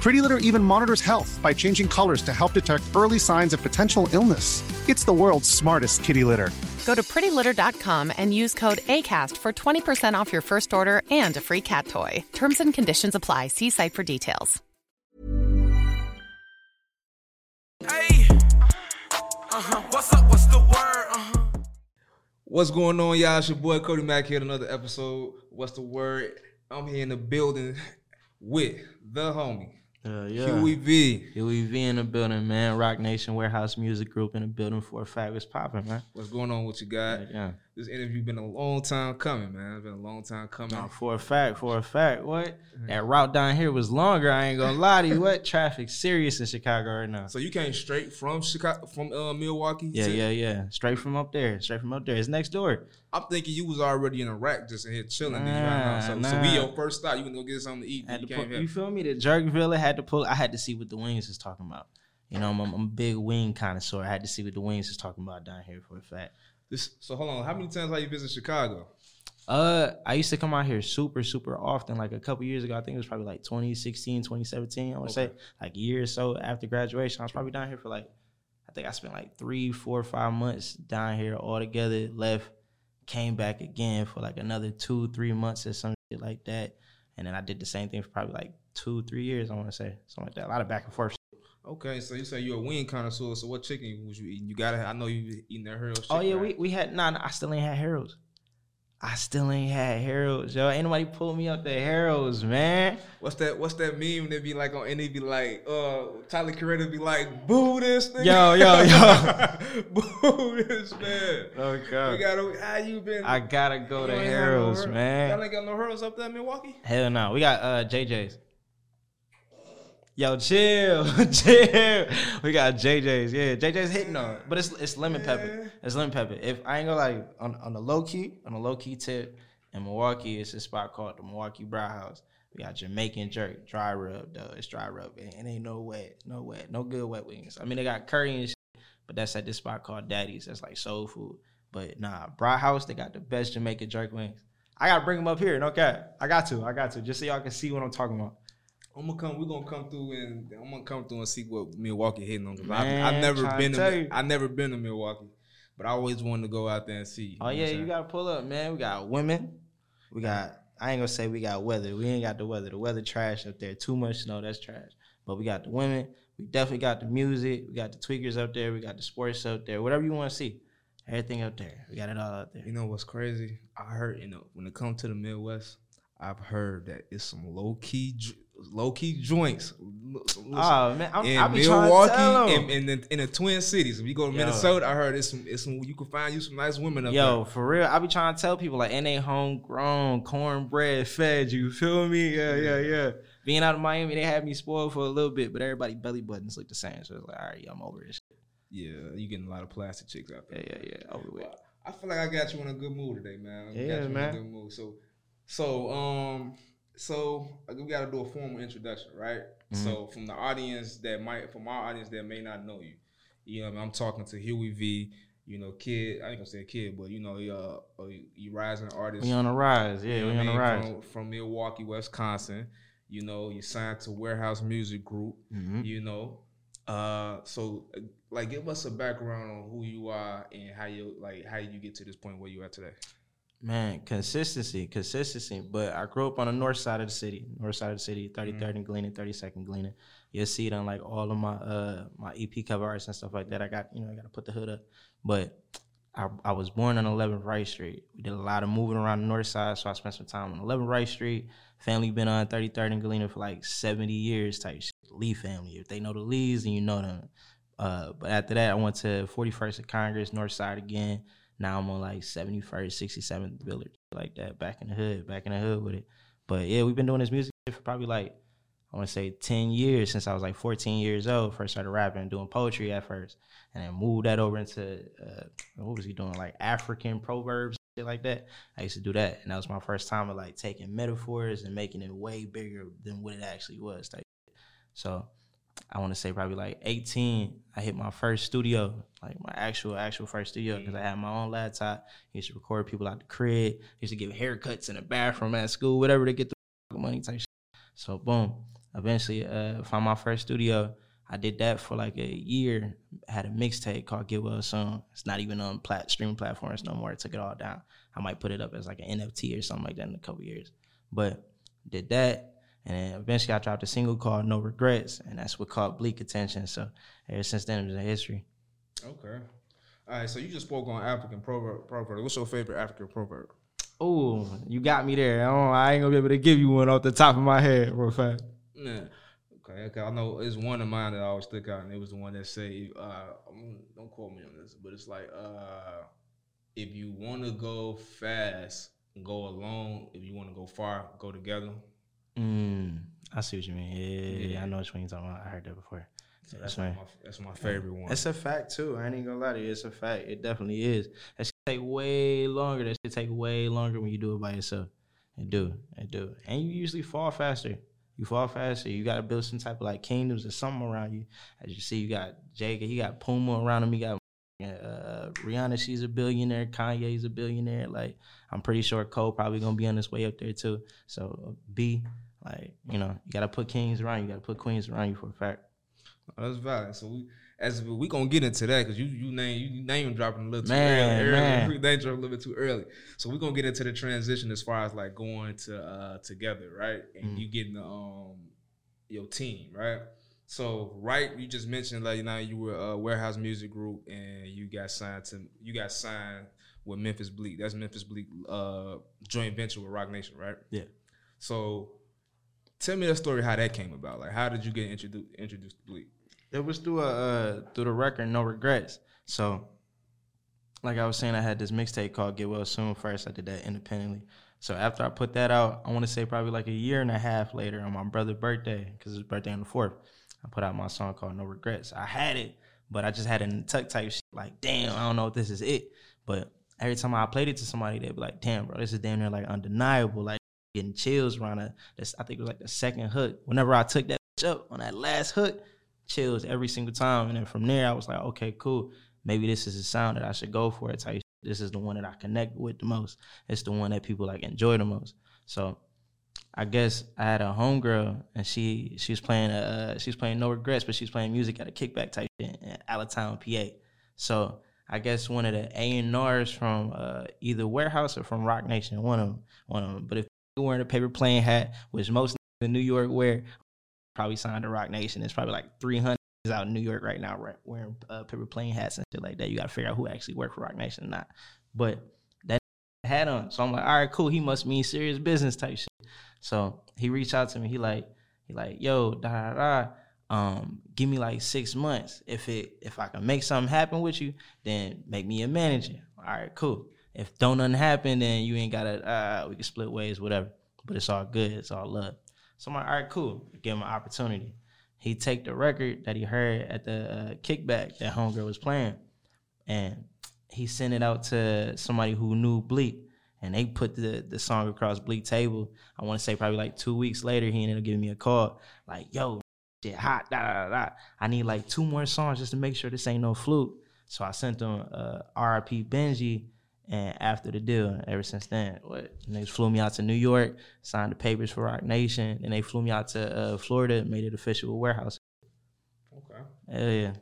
Pretty Litter even monitors health by changing colors to help detect early signs of potential illness. It's the world's smartest kitty litter. Go to prettylitter.com and use code ACAST for 20% off your first order and a free cat toy. Terms and conditions apply. See site for details. Hey, uh-huh. What's up? What's the word? Uh-huh. What's going on, y'all? It's your boy Cody Mack here. Another episode. What's the word? I'm here in the building with the homie. Uh, yeah. Huey V. Huey V in the building, man. Roc Nation Warehouse Music Group in the building for a fact. What's popping, man? What's going on with you guys? Yeah, yeah. This interview been a long time coming, man. It's been a long time coming. No, for a fact, for a fact. What? That route down here was longer. I ain't gonna lie to you. What? Traffic serious in Chicago right now. So you came straight from Chicago, from uh, Milwaukee? Yeah, yeah, yeah. Straight from up there. Straight from up there. It's next door. I'm thinking you was already in Iraq just in here chilling. you Nah, ran out. so, so we your first stop. You gonna go get something to eat. You to came pull, here. you feel me? The Jerkville had to pull. I had to see what the wings is talking about. You know, I'm, I'm a big wing connoisseur. I had to see what the wings is talking about down here for a fact. This, so hold on. How many times have you visited Chicago? Uh, I used to come out here super, super often. Like a couple years ago, I think it was probably like 2016, 2017. I would to say like a year or so after graduation. I was probably down here for like, I think I spent like three, four, five months down here all together. Left, came back again for like another two, three months or some shit like that. And then I did the same thing for probably like two, three years. I want to say something like that. A lot of back and forth. Okay, so you say you're a wing connoisseur. So what chicken was you eating? You gotta. I know you eating that Harold's Oh yeah, right? we we had nah, nah, I still ain't had Harold's. I still ain't had Harold's, yo. Ain't nobody pull me up to Harold's, man. What's that? What's that meme? They be like on, and they be like, uh, Tyler Creator be like, "Boo this thing." Yo, yo, yo. boo this man. Okay. We gotta. How you been? I gotta go to You no Harold's, man. Y'all ain't got no Harold's up there in Milwaukee. Hell no. We got uh JJ's. Yo, chill, chill. We got JJ's. Yeah, JJ's hitting on it. But it's it's lemon pepper. It's lemon pepper. If I ain't gonna like on on the low key, on the low key tip in Milwaukee, it's a spot called the Milwaukee Brow House. We got Jamaican jerk, dry rub, though. It's dry rub. It, ain't no wet, no wet, no good wet wings. I mean, they got curry and shit, but that's at this spot called Daddy's. That's like soul food. But nah, Brow House, they got the best Jamaican jerk wings. I gotta bring them up here, no cap. I got to, I got to, just so y'all can see what I'm talking about. I'm gonna come. We're gonna come through and I'm gonna come through and see what Milwaukee hitting on. 'cause Man, I've, I've never been. To, you. I never been to Milwaukee, but I always wanted to go out there and see. Oh yeah, you gotta pull up, man. We got women. We got. I ain't gonna say we got weather. We ain't got the weather. The weather trash up there. Too much snow. That's trash. But we got the women. We definitely got the music. We got the tweakers up there. We got the sports up there. Whatever you want to see, everything up there. We got it all out there. You know what's crazy? I heard, you know, when it comes to the Midwest, I've heard that it's some low key, low key joints. Oh, man, I'm- in I be trying to Milwaukee and in, the, in the Twin Cities. If you go to Yo. Minnesota, I heard it's some, it's some. You can find you some nice women up Yo, there. for real, I be trying to tell people like, and they homegrown, cornbread fed. You feel me? Yeah, yeah, yeah. Being out of Miami, they had me spoiled for a little bit, but everybody belly buttons look the same. So it's like, all right, I'm over this. Shit. Yeah, you getting a lot of plastic chicks out there. Yeah, yeah, yeah. Over with. I feel like I got you in a good mood today, man. I Yeah, got you man. In a good mood. So, so, um, so uh, we got to do a formal introduction, right? Mm-hmm. So, from the audience that might, from our audience that may not know you, you know, I'm talking to Huey V. You know, kid. I ain't gonna say kid, but you know, you, uh, you rising artist. We on the rise. Yeah, you know we on I the rise. From, from Milwaukee, Wisconsin. You know, you signed to Warehouse Music Group. Mhm. You know, uh, so like, give us a background on who you are and how you like how you get to this point where you are today. Man, consistency, consistency. But I grew up on the north side of the city, north side of the city, 33rd and Galena, 32nd Galena. You'll see it on like all of my uh my EP cover arts and stuff like that. I got, you know, I got to put the hood up. But I, I was born on 11th Wright Street. We did a lot of moving around the north side, so I spent some time on 11th Wright Street. Family been on 33rd and Galena for like 70 years type shit. Lee family. If they know the Lees, then you know them. Uh, but after that, I went to 41st of Congress, north side again. Now I'm on like 71st, 67th Village, like that, back in the hood, back in the hood with it. But yeah, we've been doing this music for probably like, I want to say 10 years since I was like 14 years old. First started rapping and doing poetry at first. And then moved that over into, uh, what was he doing? Like African proverbs, shit like that. I used to do that. And that was my first time of like taking metaphors and making it way bigger than what it actually was. Type. So I want to say probably like 18, I hit my first studio, like my actual, actual first studio, because I had my own laptop. used to record people out the crib. used to give haircuts in the bathroom at school, whatever to get the money type shit. So boom, eventually uh, found my first studio. I did that for like a year. Had a mixtape called Get Well Soon. It's not even on plat- streaming platforms no more. I took it all down. I might put it up as like an NFT or something like that in a couple years. But did that. And then eventually I dropped a single called No Regrets. And that's what caught Bleek attention. So ever since then, it was a history. Okay. All right. So you just spoke on African proverb. proverb. What's your favorite African proverb? Oh, you got me there. I, don't, I ain't gonna be able to give you one off the top of my head, real a fact. Yeah. Okay, okay. I know it's one of mine that always stick out, and it was the one that say, uh, "Don't quote me on this," but it's like, uh, "If you want to go fast, go alone. If you want to go far, go together." Mm, I see what you mean. Yeah, yeah, Yeah. I know what you're talking about. I heard that before. So that's Yeah, my, that's my favorite one. It's a fact too. I ain't even gonna lie to you. It's a fact. It definitely is. That should take way longer. That should take way longer when you do it by yourself. It do. It do. And you usually fall faster. You fall faster. You gotta build some type of like kingdoms or something around you. As you see, you got Jake, you got Puma around him, you got uh, Rihanna, she's a billionaire. Kanye's a billionaire. Like, I'm pretty sure Cole probably gonna be on his way up there too. So B, like, you know, you gotta put kings around you. Gotta put queens around you for a fact. Oh, that's valid. So we as we gonna get into that because you you name you name dropping a little too Man, early. man. early. They dropped a little bit too early. So we're gonna get into the transition as far as like going to uh together, right? And Mm. you getting the um your team, right? So right, you just mentioned like you know you were a warehouse music group and you got signed to you got signed with Memphis Bleek. That's Memphis Bleek uh joint venture with Roc Nation, right? Yeah. So tell me that story how that came about. Like how did you get introduced introduced to Bleek? It was through a uh, through the record, no regrets. So, like I was saying, I had this mixtape called Get Well Soon. First, I did that independently. So after I put that out, I want to say probably like a year and a half later, on my brother's birthday, because his birthday on the fourth, I put out my song called No Regrets. I had it, but I just had in tuck type shit. Like, damn, I don't know if this is it. But every time I played it to somebody, they'd be like, damn, bro, this is damn near like undeniable. Like getting chills around I think it was like the second hook. Whenever I took that up on that last hook, chills every single time. And then from there, I was like, okay, cool. Maybe this is a sound that I should go for. It type. This is the one that I connect with the most. It's the one that people like enjoy the most. So I guess I had a homegirl and she she was playing uh she was playing no regrets, but she was playing music at a kickback type shit in Allentown, PA. So I guess one of the A and R's from uh, either Warehouse or from Roc Nation, one of them, one of them. But if wearing a paper plane hat, which most in New York wear, probably signed to Roc Nation. It's probably like 300 out in New York right now right, wearing uh, paper plane hats and shit like that. You got to figure out who actually worked for Roc Nation or not. But that hat on, so I'm like, all right, cool. He must mean serious business type shit. So he reached out to me. He like, he like, yo, da da da. Um, give me like six months. If it if I can make something happen with you, then make me a manager. All right, cool. If don't nothing happen, then you ain't gotta. Uh, we can split ways, whatever. But it's all good. It's all love. So I'm like, all right, cool. Give him an opportunity. He take the record that he heard at the uh, kickback that homegirl was playing, and he sent it out to somebody who knew Bleek, and they put the the song across Bleek table. I want to say probably like two weeks later, he ended up giving me a call, like, "Yo, shit hot, da da da. I need like two more songs just to make sure this ain't no fluke." So I sent him uh, R.I.P. Benji And after the deal, ever since then, what niggas flew me out to New York, signed the papers for Roc Nation, and they flew me out to uh, Florida, made it official with Warehouse. Okay. Hell yeah.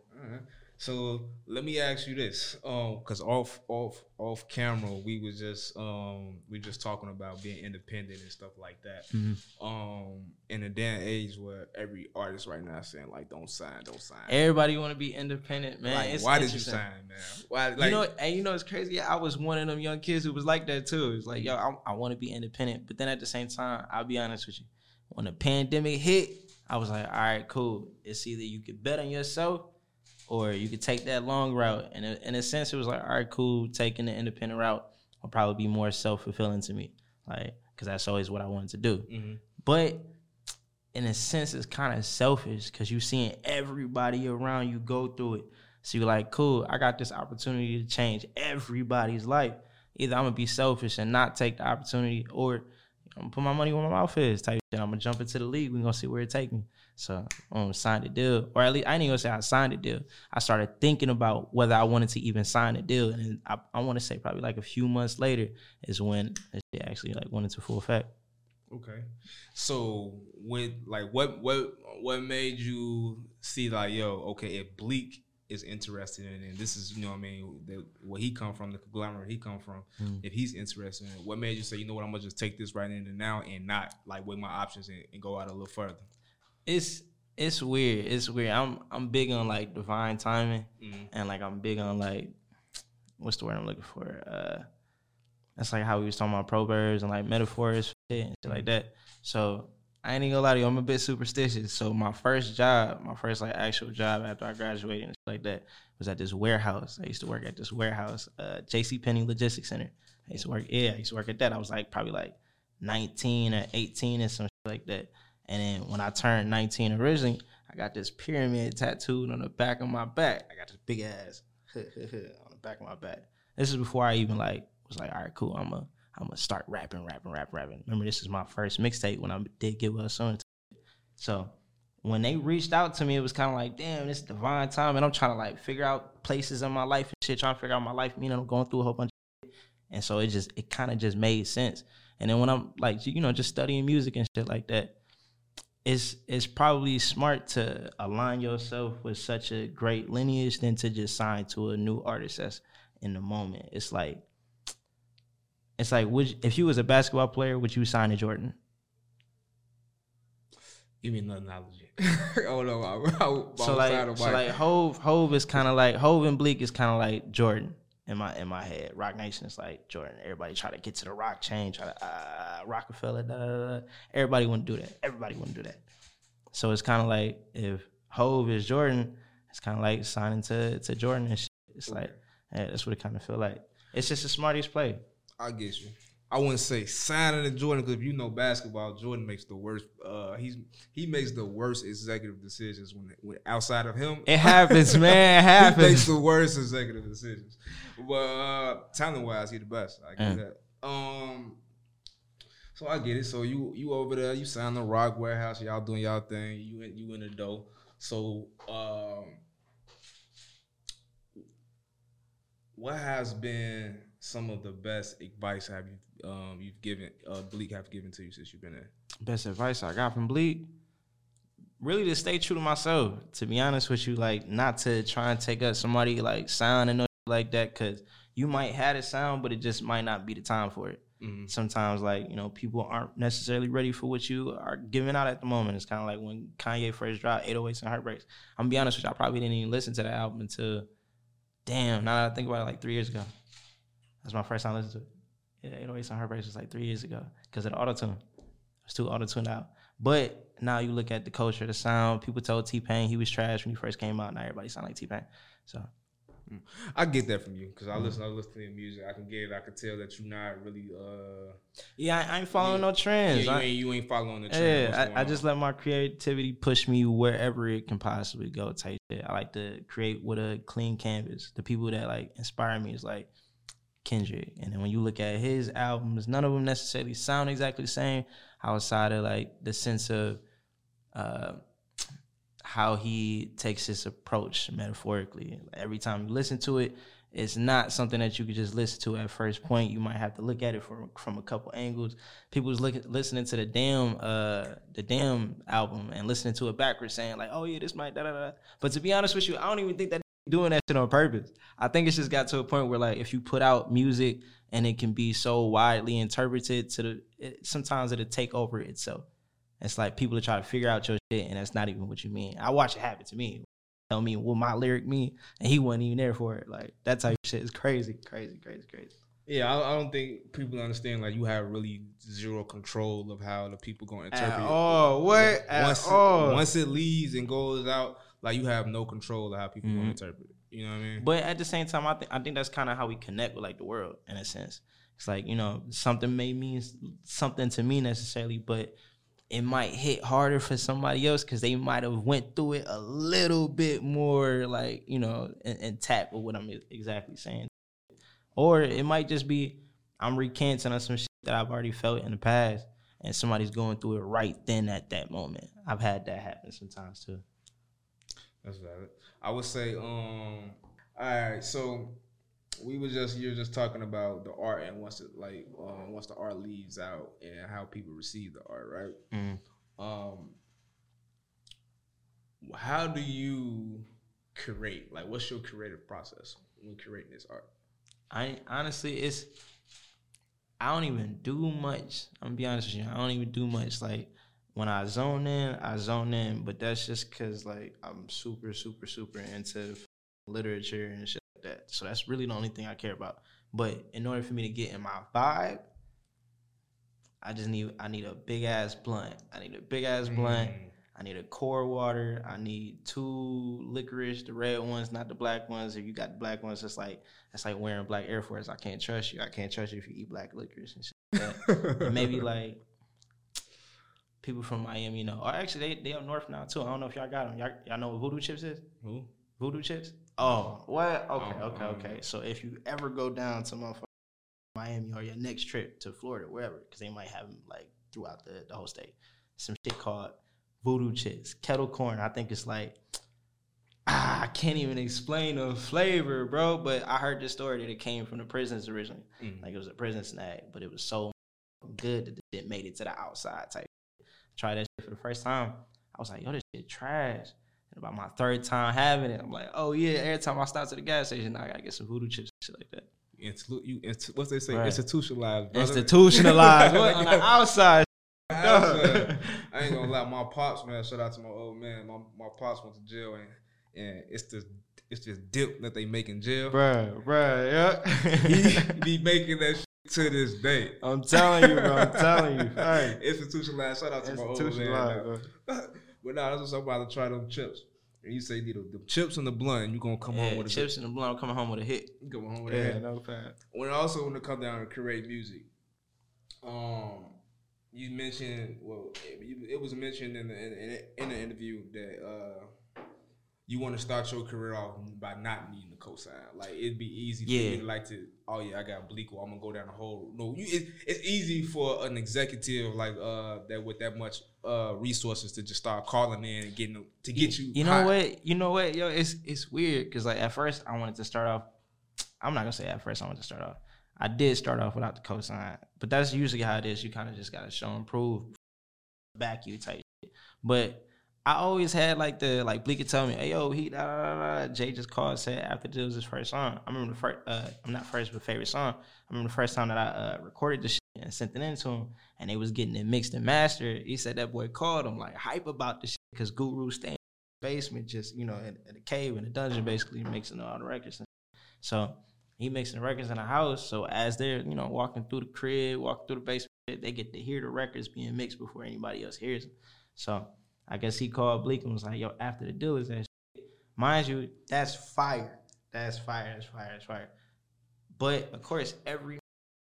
So let me ask you this, um, because off off off camera we was just um we just talking about being independent and stuff like that. Mm-hmm. Um, in a day and age where every artist right now is saying like, don't sign, don't sign. Everybody want to be independent, man. Like, why did you sign, man? Why? Like, you know, and you know it's crazy. I was one of them young kids who was like that too. It's like, yo, I, I want to be independent, but then at the same time, I'll be honest with you. When the pandemic hit, I was like, all right, cool. It's either you could bet on yourself, or you could take that long route. And in a sense, it was like, all right, cool. Taking the independent route will probably be more self fulfilling to me, like because that's always what I wanted to do. Mhm. But in a sense, it's kind of selfish because you're seeing everybody around you go through it. So you're like, cool, I got this opportunity to change everybody's life. Either I'm gonna be selfish and not take the opportunity, or I'm gonna put my money where my mouth is. Type shit. I'm gonna jump into the league. We're gonna see where it take me. So um, I'm gonna sign the deal, or at least I ain't even gonna say I signed the deal. I started thinking about whether I wanted to even sign the deal, and I, I want to say probably like a few months later is when it actually like went into full effect. Okay. So with like what what what made you see like yo okay if Bleek is interested in and this is you know what I mean the, where he come from the conglomerate he come from Mm. if he's interested in it what made you say you know what I'm gonna just take this right in and now and not like weigh my options and, and go out a little further. it's it's weird. It's weird. I'm I'm big on like divine timing, Mhm. and like I'm big on like what's the word I'm looking for? Uh, that's like how we was talking about proverbs and like metaphors and shit like that. So I ain't even gonna lie to you. I'm a bit superstitious. So my first job, my first like actual job after I graduated and like that, was at this warehouse. I used to work at this warehouse, uh, J.C. Penney Logistics Center. I used to work. Yeah, I used to work at that. I was like probably like 19 or 18 or some like that. And then when I turned 19 originally, I got this pyramid tattooed on the back of my back. I got this big ass on the back of my back. This is before I even like was like, all right, cool. I'm a I'm gonna start rapping, rapping, rapping, rapping. Remember, this is my first mixtape when I did get well soon. So when they reached out to me, it was kind of like, damn, this is divine time, and I'm trying to like figure out places in my life and shit, trying to figure out my life. Meaning I'm going through a whole bunch and so it just it kind of just made sense. And then when I'm like, you know, just studying music and shit like that, it's it's probably smart to align yourself with such a great lineage than to just sign to a new artist that's in the moment. It's like it's like would if you was a basketball player, would you sign to Jordan? Give me another analogy. oh no, I, I, so like, so like Hove, Hove is kind of like Hove and Bleek is kind of like Jordan in my in my head. Roc Nation is like Jordan. Everybody try to get to the rock chain, try to uh, Roc-A-Fella. Da, da, da. Everybody want to do that. Everybody want to do that. So it's kind of like if Hove is Jordan, it's kind of like signing to to Jordan and shit. It's like yeah, that's what it kind of feel like. It's just the smartest play. I get you. I wouldn't say signing to Jordan because if you know basketball, Jordan makes the worst. Uh, he's he makes the worst executive decisions when, when outside of him. It happens, man. It he happens. makes the worst executive decisions. But uh, talent wise, he the best. I get Mm. that. Um, so I get it. So you you over there, you signed the Rock Warehouse, y'all doing y'all thing. You in you in the dough. So um, what has been some of the best advice have you um you've given uh Bleek have given to you since you've been there? best advice I got from Bleek, really to stay true to myself. To be honest with you, like not to try and take up somebody like sound and no like that, cause you might have a sound, but it just might not be the time for it. Mhm. Sometimes, like you know, people aren't necessarily ready for what you are giving out at the moment. It's kind of like when Kanye first dropped 808s and Heartbreaks. I'm gonna be honest with you, I probably didn't even listen to that album until, damn, now that I think about it, like three years ago. That's my first time listening to it. Yeah, 808s and Heartbreaks was like three years ago because of the auto tune. It's too auto tuned out. But now you look at the culture, the sound. People told T Pain he was trash when he first came out. Now everybody sound like T Pain. So I get that from you because Mm. I listen. I listen to your music. I can get it. I can tell that you're not really. uh yeah, I, I ain't following Yeah. no trends. Yeah, you I- ain't you ain't following the trend. Yeah, I, I just let my creativity push me wherever it can possibly go. Type shit. I like to create with a clean canvas. The people that like inspire me is like Kendrick, and then when you look at his albums, none of them necessarily sound exactly the same. Outside of like the sense of uh, how he takes his approach metaphorically. Every time you listen to it, it's not something that you could just listen to at first point. You might have to look at it from from a couple angles. People was looking listening to the damn uh the damn album and listening to it backwards, saying like, "Oh yeah, this might da da da." But to be honest with you, I don't even think that doing that shit on purpose. I think it's just got to a point where like if you put out music and it can be so widely interpreted to the it, sometimes it'll take over itself. It's like people are trying to figure out your shit and that's not even what you mean. I watch it happen to me. Tell me what my lyric mean and he wasn't even there for it. Like that type of shit is crazy, crazy, crazy, crazy. Yeah, I, I don't think people understand like you have really zero control of how the people gonna interpret. it. all. What? At once. It, once it leaves and goes out, like you have no control of how people Mhm. gonna interpret it. You know what I mean? But at the same time, I think I think that's kind of how we connect with like the world in a sense. It's like you know something may mean something to me necessarily, but it might hit harder for somebody else because they might have went through it a little bit more like you know in- intact with what I'm exactly saying, or it might just be I'm recanting on some shit that I've already felt in the past, and somebody's going through it right then at that moment. I've had that happen sometimes too. That's valid. I would say, um, all right. So we were just you're just talking about the art and once it like um, once the art leaves out and how people receive the art, right? Mm. Um, how do you curate? Like, what's your creative process when curating this art? I honestly, it's I don't even do much. I'm gonna be honest with you. I don't even do much. Like when I zone in, I zone in. But that's just cause like I'm super, super, super into literature and shit like that. So that's really the only thing I care about. But in order for me to get in my vibe, I just need I need a big ass blunt. I need a big ass blunt. Mm. I need a core water. I need two licorice, the red ones, not the black ones. If you got the black ones, it's like it's like wearing black Air Force. I can't trust you. I can't trust you if you eat black licorice and shit. Like that. And maybe like people from Miami, know, or actually they they up north now too. I don't know if y'all got them. Y'all, y'all know what voodoo chips is? Who? Voodoo chips? Oh, what? Okay, Oh, okay, um, okay. So if you ever go down to motherfucking Miami or your next trip to Florida, wherever, because they might have them like throughout the, the whole state, some shit called voodoo chips, kettle corn. I think it's like ah, I can't even explain the flavor, bro. But I heard the story that it came from the prisons originally. Mm. Like it was a prison snack, but it was so good that it made it to the outside type. Tried that shit for the first time. I was like, yo, this shit trash. And about my third time having it, I'm like, oh yeah, every time I stop to the gas station, I gotta get some voodoo chips and shit like that. You, inst- what's they say? Right. Institutionalized. brother. Institutionalized. what? On the outside. I ain't gonna lie, my pops, man. Shout out to my old man. My my pops went to jail, and and it's this it's this dip that they make in jail. Bruh, bruh, yeah. he be making that shit to this day. I'm telling you, bro. I'm telling you. Hey. Institutionalized. Shout out to my old man. Institutionalized, now. but nah, that's what's up about to try them chips. And you say you need the, the chips and the blunt, you gonna come Yeah, home with a chips and the blunt. I'm coming home with a hit. You coming home with a Yeah, hit. no fact. When also when it comes down to create music, um, you mentioned well, it, it was mentioned in the in, in, in the interview that uh, you want to start your career off by not needing a cosign. Like it'd be easy for you to like to, oh yeah, I got Bleek, or I'm gonna go down the whole. No, you, it, it's easy for an executive like uh that with that much uh resources to just start calling in and getting to get you. You know what? You know what? Yo, it's it's weird because like at first I wanted to start off. I'm not gonna say at first I wanted to start off. I did start off without the cosign, but that's usually how it is. You kind of just gotta show and prove, back you type shit. But I always had like the like Bleek tell me, "Hey yo, he da, da, da, da." Jay just called said after this was his first song. I remember the first, uh, I'm not first but favorite song. I remember the first time that I uh, recorded the shit and sent it in to him, and they was getting it mixed and mastered. He said that boy called him like hype about the shit because Guru staying in the basement, just you know, in, in the cave in the dungeon, basically mixing all the records. So he mixing the records in the house. So as they're you know walking through the crib, walking through the basement, they get to hear the records being mixed before anybody else hears them. So I guess he called Bleek and was like, "Yo, after the deal is that shit. mind you, that's fire. That's fire. That's fire. That's fire." But of course, every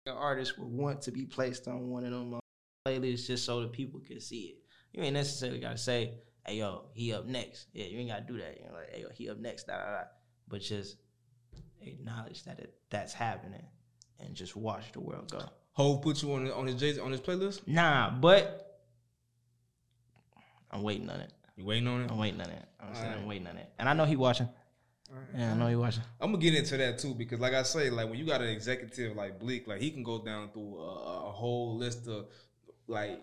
artist would want to be placed on one of them playlists just so the people can see it. You ain't necessarily gotta say, "Hey, yo, he up next." Yeah, you ain't gotta do that. You're like, "Hey, yo, he up next." Da, da, da. But just acknowledge that it, that's happening and just watch the world go. Hove put you on on his on his playlist. Nah, but I'm waiting on it. You waiting on it? I'm waiting on it. I'm saying I'm waiting on it. And I know he watching. Yeah, I know he watching. I'm gonna get into that too because, like I say, like when you got an executive like Bleek, like he can go down through a, a whole list of like,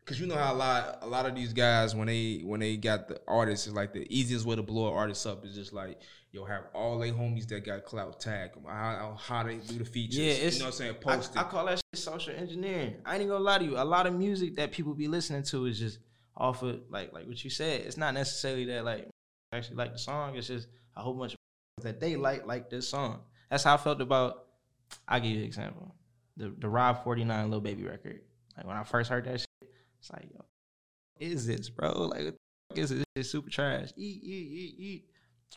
because you know how a lot a lot of these guys when they when they got the artists is like the easiest way to blow an artist up is just like you'll have all they homies that got clout tag them how, how they do the features. Yeah, it's you know what I'm saying. I, Post I it. call that shit social engineering. I ain't even gonna lie to you. A lot of music that people be listening to is just off of like like what you said. It's not necessarily that like I actually like the song. It's just a whole bunch of that they like like this song. That's how I felt about. I'll give you an example. The the Rob 49 Lil Baby record. Like when I first heard that shit, it's like, yo, is this, bro? Like, what the is this? Super trash. Eat, eat, eat, eat.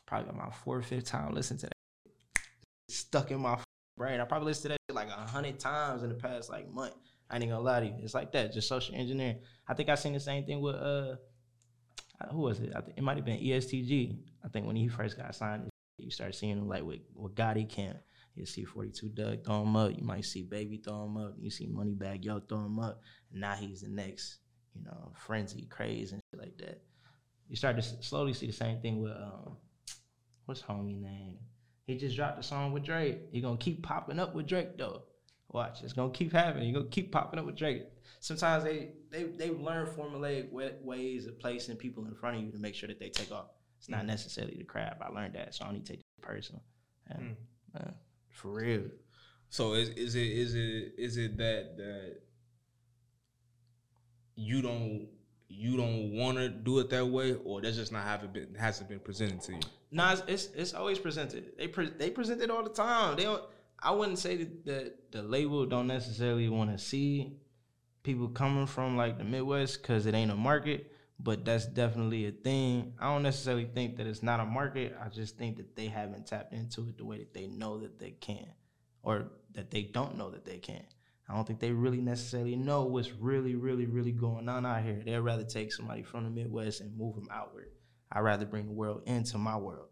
Probably my fourth, fifth time listening to that. Stuck in my brain. I probably listened to that like a hundred times in the past like month. I ain't gonna lie to you. It's like that, just social engineering. I think I seen the same thing with uh, who was it? I think it might have been ESTG. I think when he first got signed, you start seeing him like with with Gotti Camp. You see 42 Dugg throw him up. You might see Baby throw him up. You see Moneybagg Yo throw him up. And now he's the next, you know, frenzy, craze, and shit like that. You start to slowly see the same thing with um, what's homie name? He just dropped a song with Drake. He gonna keep popping up with Drake though. Watch, it's gonna keep happening. He gonna keep popping up with Drake. Sometimes they they they learn formulaic ways of placing people in front of you to make sure that they take off. It's not necessarily the crap. I learned that, so I don't need to take it personal. Yeah. Mm. Yeah. For real. So is is it is it is it that that you don't you don't want to do it that way, or that's just not have it been hasn't been presented to you? Nah, it's, it's it's always presented. They pre- they present it all the time. They don't. I wouldn't say that, that the label don't necessarily want to see people coming from like the Midwest because it ain't a market, but that's definitely a thing. I don't necessarily think that it's not a market. I just think that they haven't tapped into it the way that they know that they can, or that they don't know that they can. I don't think they really necessarily know what's really, really, really going on out here. They'd rather take somebody from the Midwest and move them outward. I'd rather bring the world into my world.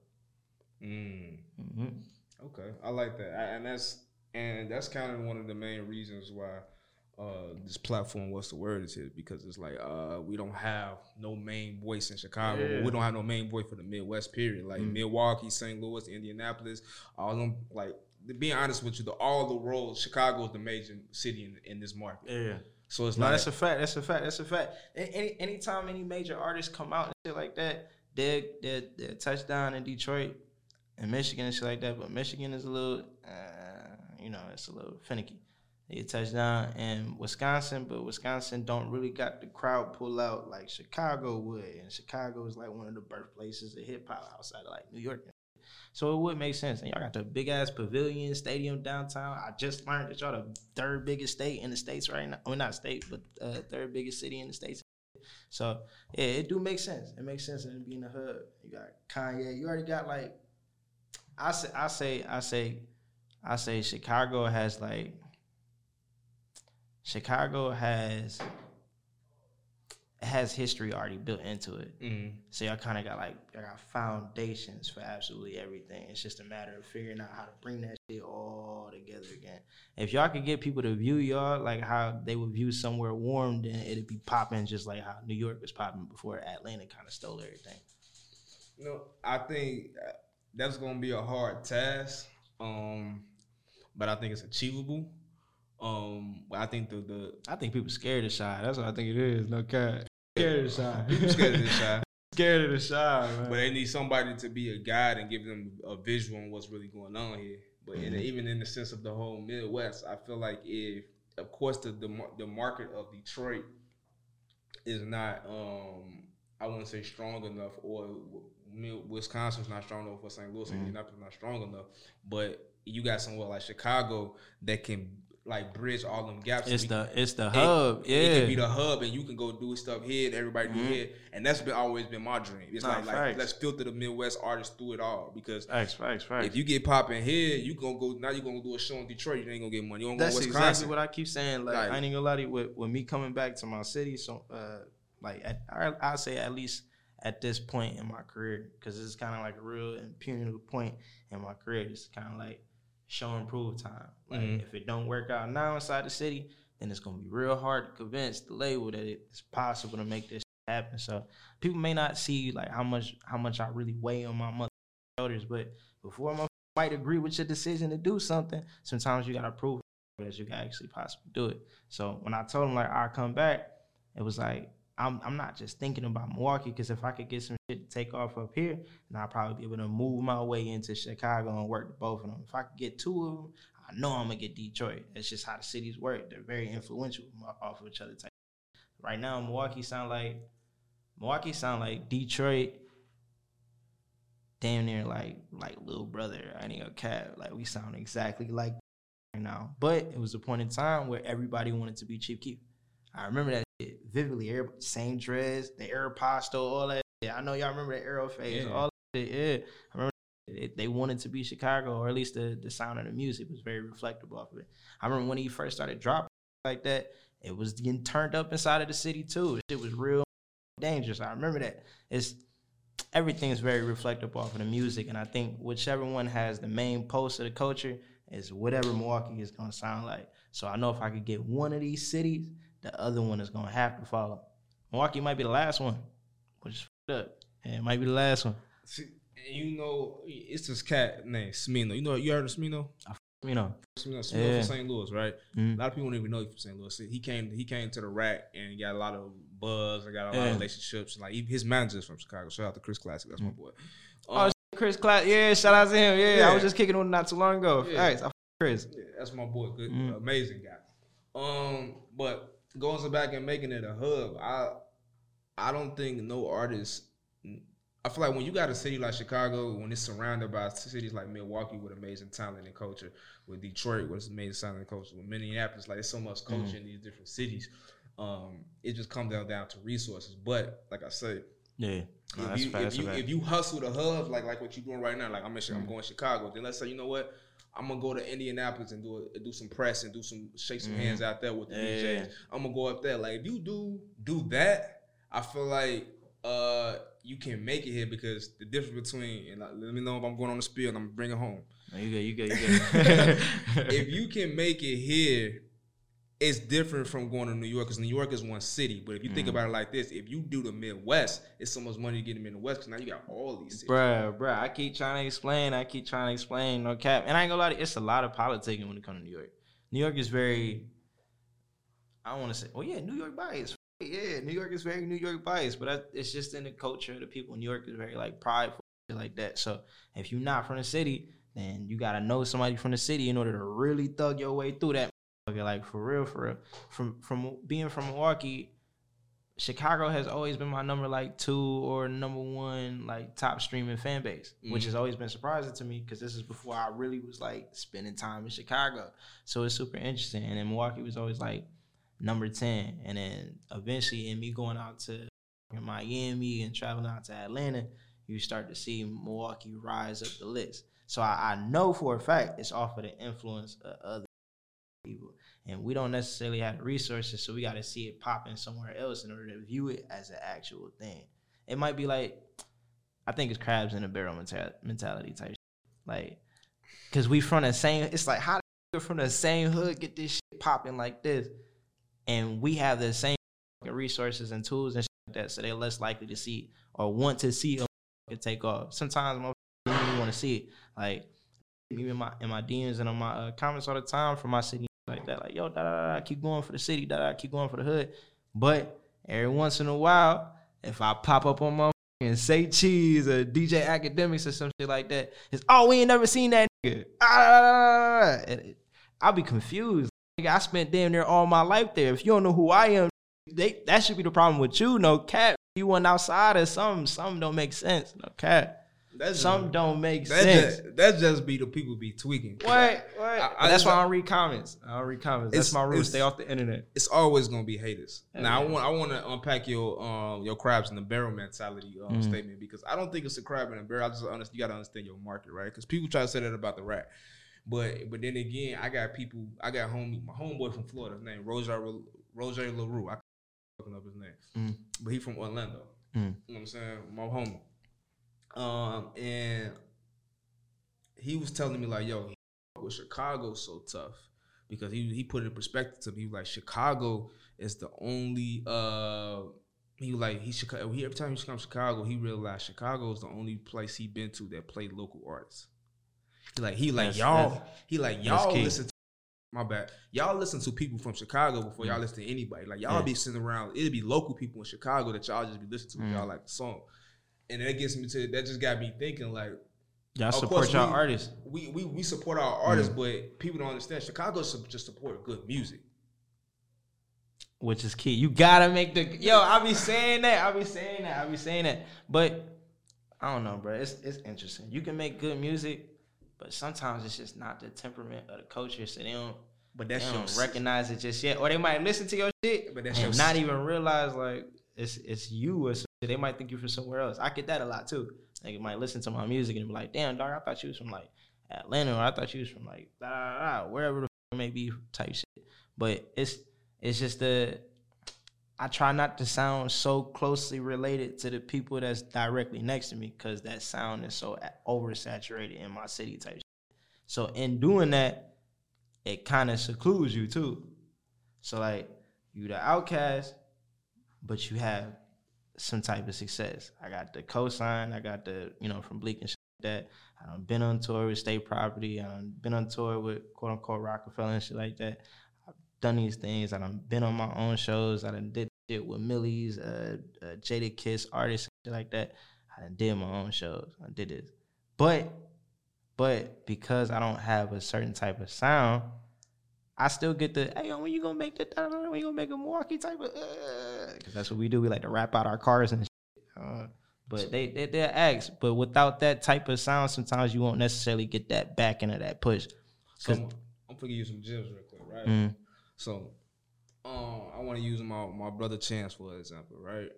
Mm. hmm Okay, I like that, I, and that's and that's kind of one of the main reasons why uh, this platform, what's the word is here, because it's like uh, we don't have no main voice in Chicago. Yeah. We don't have no main voice for the Midwest. Period. Like Mm. Milwaukee, St. Louis, Indianapolis, all them. Like being honest with you, the all the world, Chicago is the major city in, in this market. Yeah. So it's No, not. that's a fact. That's a fact. That's a fact. Any anytime any major artists come out and shit like that, they they they touchdown in Detroit and Michigan and shit like that. But Michigan is a little, uh, you know, it's a little finicky. They touchdown in Wisconsin, but Wisconsin don't really got the crowd pull out like Chicago would, and Chicago is like one of the birthplaces of hip hop outside of like New York. So it would make sense. And y'all got the big ass pavilion stadium downtown. I just learned that y'all the third biggest state in the states right now. Well, not state, but uh, third biggest city in the states. So yeah, it do make sense. It makes sense in being a hub. You got Kanye. You already got like, I say, I say, I say, I say, Chicago has like, Chicago has has history already built into it. Mhm. So y'all kind of got like y'all got foundations for absolutely everything. It's just a matter of figuring out how to bring that shit all together again. If y'all could get people to view y'all like how they would view somewhere warm, then it'd be popping just like how New York was popping before Atlanta kind of stole everything. No, I think that's gonna be a hard task. Um, but I think it's achievable. Um, I think the the I think people scared of Chi. That's what I think it is. No cat. Scared of Chi. people scared of Chi, scared of the Chi, man. but they need somebody to be a guide and give them a visual on what's really going on here. But in, Mhm. even in the sense of the whole Midwest, I feel like if, of course, the the, the market of Detroit is not, um, I wouldn't say strong enough, or Wisconsin's not strong enough, for St. Louis, Mhm. Indianapolis not strong enough. But you got somewhere like Chicago that can like bridge all them gaps. It's We- the it's the it- hub. Yeah, it can be the hub, and you can go do stuff here, and everybody do Mhm. here, and that's been always been my dream. It's Nah, like, like let's filter the Midwest artists through it all because Facts, facts, facts. if you get popping here, you gonna go now. You are gonna do a show in Detroit. You ain't gonna get money. You gonna That's go to exactly what I keep saying. Like, Like- I ain't even gonna lie to you. With, with me coming back to my city, so uh, like I I say at least at this point in my career, because it's kind of like a real and point in my career. It's kind of like show and prove time. Like Mhm. if it don't work out now inside the city, then it's gonna be real hard to convince the label that it's possible to make this happen. So people may not see like how much how much I really weigh on my mother shoulders. But before my might agree with your decision to do something, sometimes you gotta prove that you can actually possibly do it. So when I told him like I come back, it was like I'm I'm not just thinking about Milwaukee because if I could get some shit to take off up here, then I'll probably be able to move my way into Chicago and work both of them. If I could get two of them, I know I'm gonna get Detroit. That's just how the cities work. They're very influential off of each other. Type. Right now, Milwaukee sound like Milwaukee sound like Detroit. Damn near like like little brother. I ain't gonna cap. Like we sound exactly like right now. But it was a point in time where everybody wanted to be Chief Keef. I remember that shit vividly. Everybody, same dress, the Aeropostale, all that. Shit. I know y'all remember the Aero phase, Yeah. all that shit. Yeah, I remember it, they wanted to be Chicago, or at least the, the sound of the music was very reflective off of it. I remember when he first started dropping like that, it was getting turned up inside of the city too. It was real dangerous. I remember that. It's everything is very reflective off of the music, and I think whichever one has the main pulse of the culture is whatever Milwaukee is gonna sound like. So I know if I could get one of these cities, the other one is gonna have to follow. Milwaukee might be the last one, which is up. And it might be the last one. See, and you know, it's this cat named Smino. You know, you heard of Smino? You know, Smino, Smino Yeah. from St. Louis, right? Mhm. A lot of people don't even know he's from St. Louis. He came, he came to the rack and got a lot of buzz. and got a lot of relationships. Like he, his manager's from Chicago. Shout out to Chris Classic. That's my boy. Oh, Um, Chris Class. Yeah, shout out to him. Yeah, I was just kicking on not too long ago. Yeah. I Chris. Yeah, that's my boy. Good, Mhm. amazing guy. Um, but going back and making it a hub, I I don't think no artist. I feel like when you got a city like Chicago, when it's surrounded by cities like Milwaukee with amazing talent and culture, with Detroit with amazing talent and culture, with Minneapolis, like there's so much culture in these different cities. Um, it just comes down down to resources. But like I said, Yeah. No, if you, if, you, if you hustle the hub like like what you're doing right now, like I'm in, Chi- I'm going to Chicago, then let's say you know what, I'm gonna go to Indianapolis and do a, do some press and do some shake some Mhm. hands out there with the Yeah, DJs. I'm gonna go up there. Like if you do do that, I feel like uh you can make it here because the difference between and like, let me know if I'm going on the spiel and I'm bringing home. No, you good, you good, you good. if you can make it here, it's different from going to New York because New York is one city. But if you think Mhm. about it like this, if you do the Midwest, it's so much money to get them in the West because now you got all these cities. Bruh, bruh, I keep trying to explain. I keep trying to explain. No cap. And I ain't gonna lie, to you, it's a lot of politicking when it comes to New York. New York is very, I don't want to say, oh yeah, New York bias. Yeah, New York is very New York bias, but that, it's just in the culture of the people. in New York is very like prideful, like that. So if you're not from the city, then you gotta know somebody from the city in order to really thug your way through that. Like for real, for real. From from being from Milwaukee, Chicago has always been my number like two or number one like top streaming fan base, which Mhm. has always been surprising to me because this is before I really was like spending time in Chicago. So it's super interesting. And then Milwaukee was always like number ten, and then eventually and me going out to Miami and traveling out to Atlanta, you start to see Milwaukee rise up the list. So I, I know for a fact it's off of the influence of other people. And we don't necessarily have the resources, so we got to see it popping somewhere else in order to view it as an actual thing. It might be like, I think it's crabs in a barrel mentality type. Shit. Like, cause we from the same. It's like how the from the same hood get this shit popping like this, and we have the same resources and tools and shit like that, so they're less likely to see or want to see a take off. Sometimes motherfuckers don't even want to see it. Like even in my in my DMs and on my uh, comments all the time from my city like that. Like yo, da da da, keep going for the city, da da, keep going for the hood. But every once in a while, if I pop up on my and say cheese or DJ Akademiks or some shit like that, it's oh we ain't never seen that nigga. Ah, I'll be confused. Nigga, I spent damn near all my life there. If you don't know who I am, they that should be the problem with you. No cat, you went outside or something. Something don't make sense. No cat. That's Something don't make that sense. just, that just be the people be tweaking. What? What? I- I that's just- why I don't read comments. I don't read comments. That's my rule. Stay off the internet. It's always gonna be haters. Yeah, now I want I want to unpack your um your crabs in the barrel mentality um, Mhm. statement because I don't think it's a crab in a barrel. I just understand you got to understand your market, right? Because people try to say that about the rat, but but then again, I got people. I got homie my homeboy from Florida. His name Roger Roger Larue. I looking up his name, Mm. but he from Orlando. Mm. You know what I'm saying? My homie. Um and he was telling me like, yo, with Chicago so tough because he he put it in perspective to me. He was like, Chicago is the only uh he was like he Chicago. He every time he comes to Chicago, he realized Chicago is the only place he been to that played local artists. He like he like That's- y'all. that's- He like y'all listen. to My bad. Y'all listen to people from Chicago before y'all Mm. listen to anybody. Like y'all Yeah. be sitting around. It'd be local people in Chicago that y'all just be listening to. Mm. Y'all like the song, and that gets me to that. Just got me thinking like Y'all support y'all we- artists. we we we support our Mm. artists, but people don't understand. Chicago just support good music. which is key. You gotta make the yo. I be saying that. I be saying that. I be saying that. But I don't know, bro. It's it's interesting. You can make good music, but sometimes it's just not the temperament of the culture, so they don't. But They that's your don't recognize it just yet, or they might listen to your shit, But that's and not even realize like it's it's you or something. They might think you're from somewhere else. I get that a lot too. Like you might listen to my music and be like, "Damn, dog, I thought you was from like Atlanta, or I thought you was from like da, da, da, wherever the f- may be type shit." But it's it's just the I try not to sound so closely related to the people that's directly next to me because that sound is so oversaturated in my city type. Shit. So in doing that, it kind of secludes you too. So like you the outcast, but you have some type of success. I got the cosign, I got the, you know, from Bleek and shit that. I have been on tour with State Property, I've been on tour with quote unquote Roc-A-Fella and shit like that. I've done these things, I've been on my own shows, I done did shit with Millie's, uh, uh Jadakiss artists, shit like that. I done did my own shows. I did this. But but because I don't have a certain type of sound, I still get the hey, when you gonna make the when you gonna make a Milwaukee type of because that's what we do. We like to rap out our cars and shit. Uh, but they they they ask. But without that type of sound, sometimes you won't necessarily get that back into that push. So I'm, I'm gonna give you some gems real quick, right? Mm. So, um, I want to use my my brother Chance for example, right?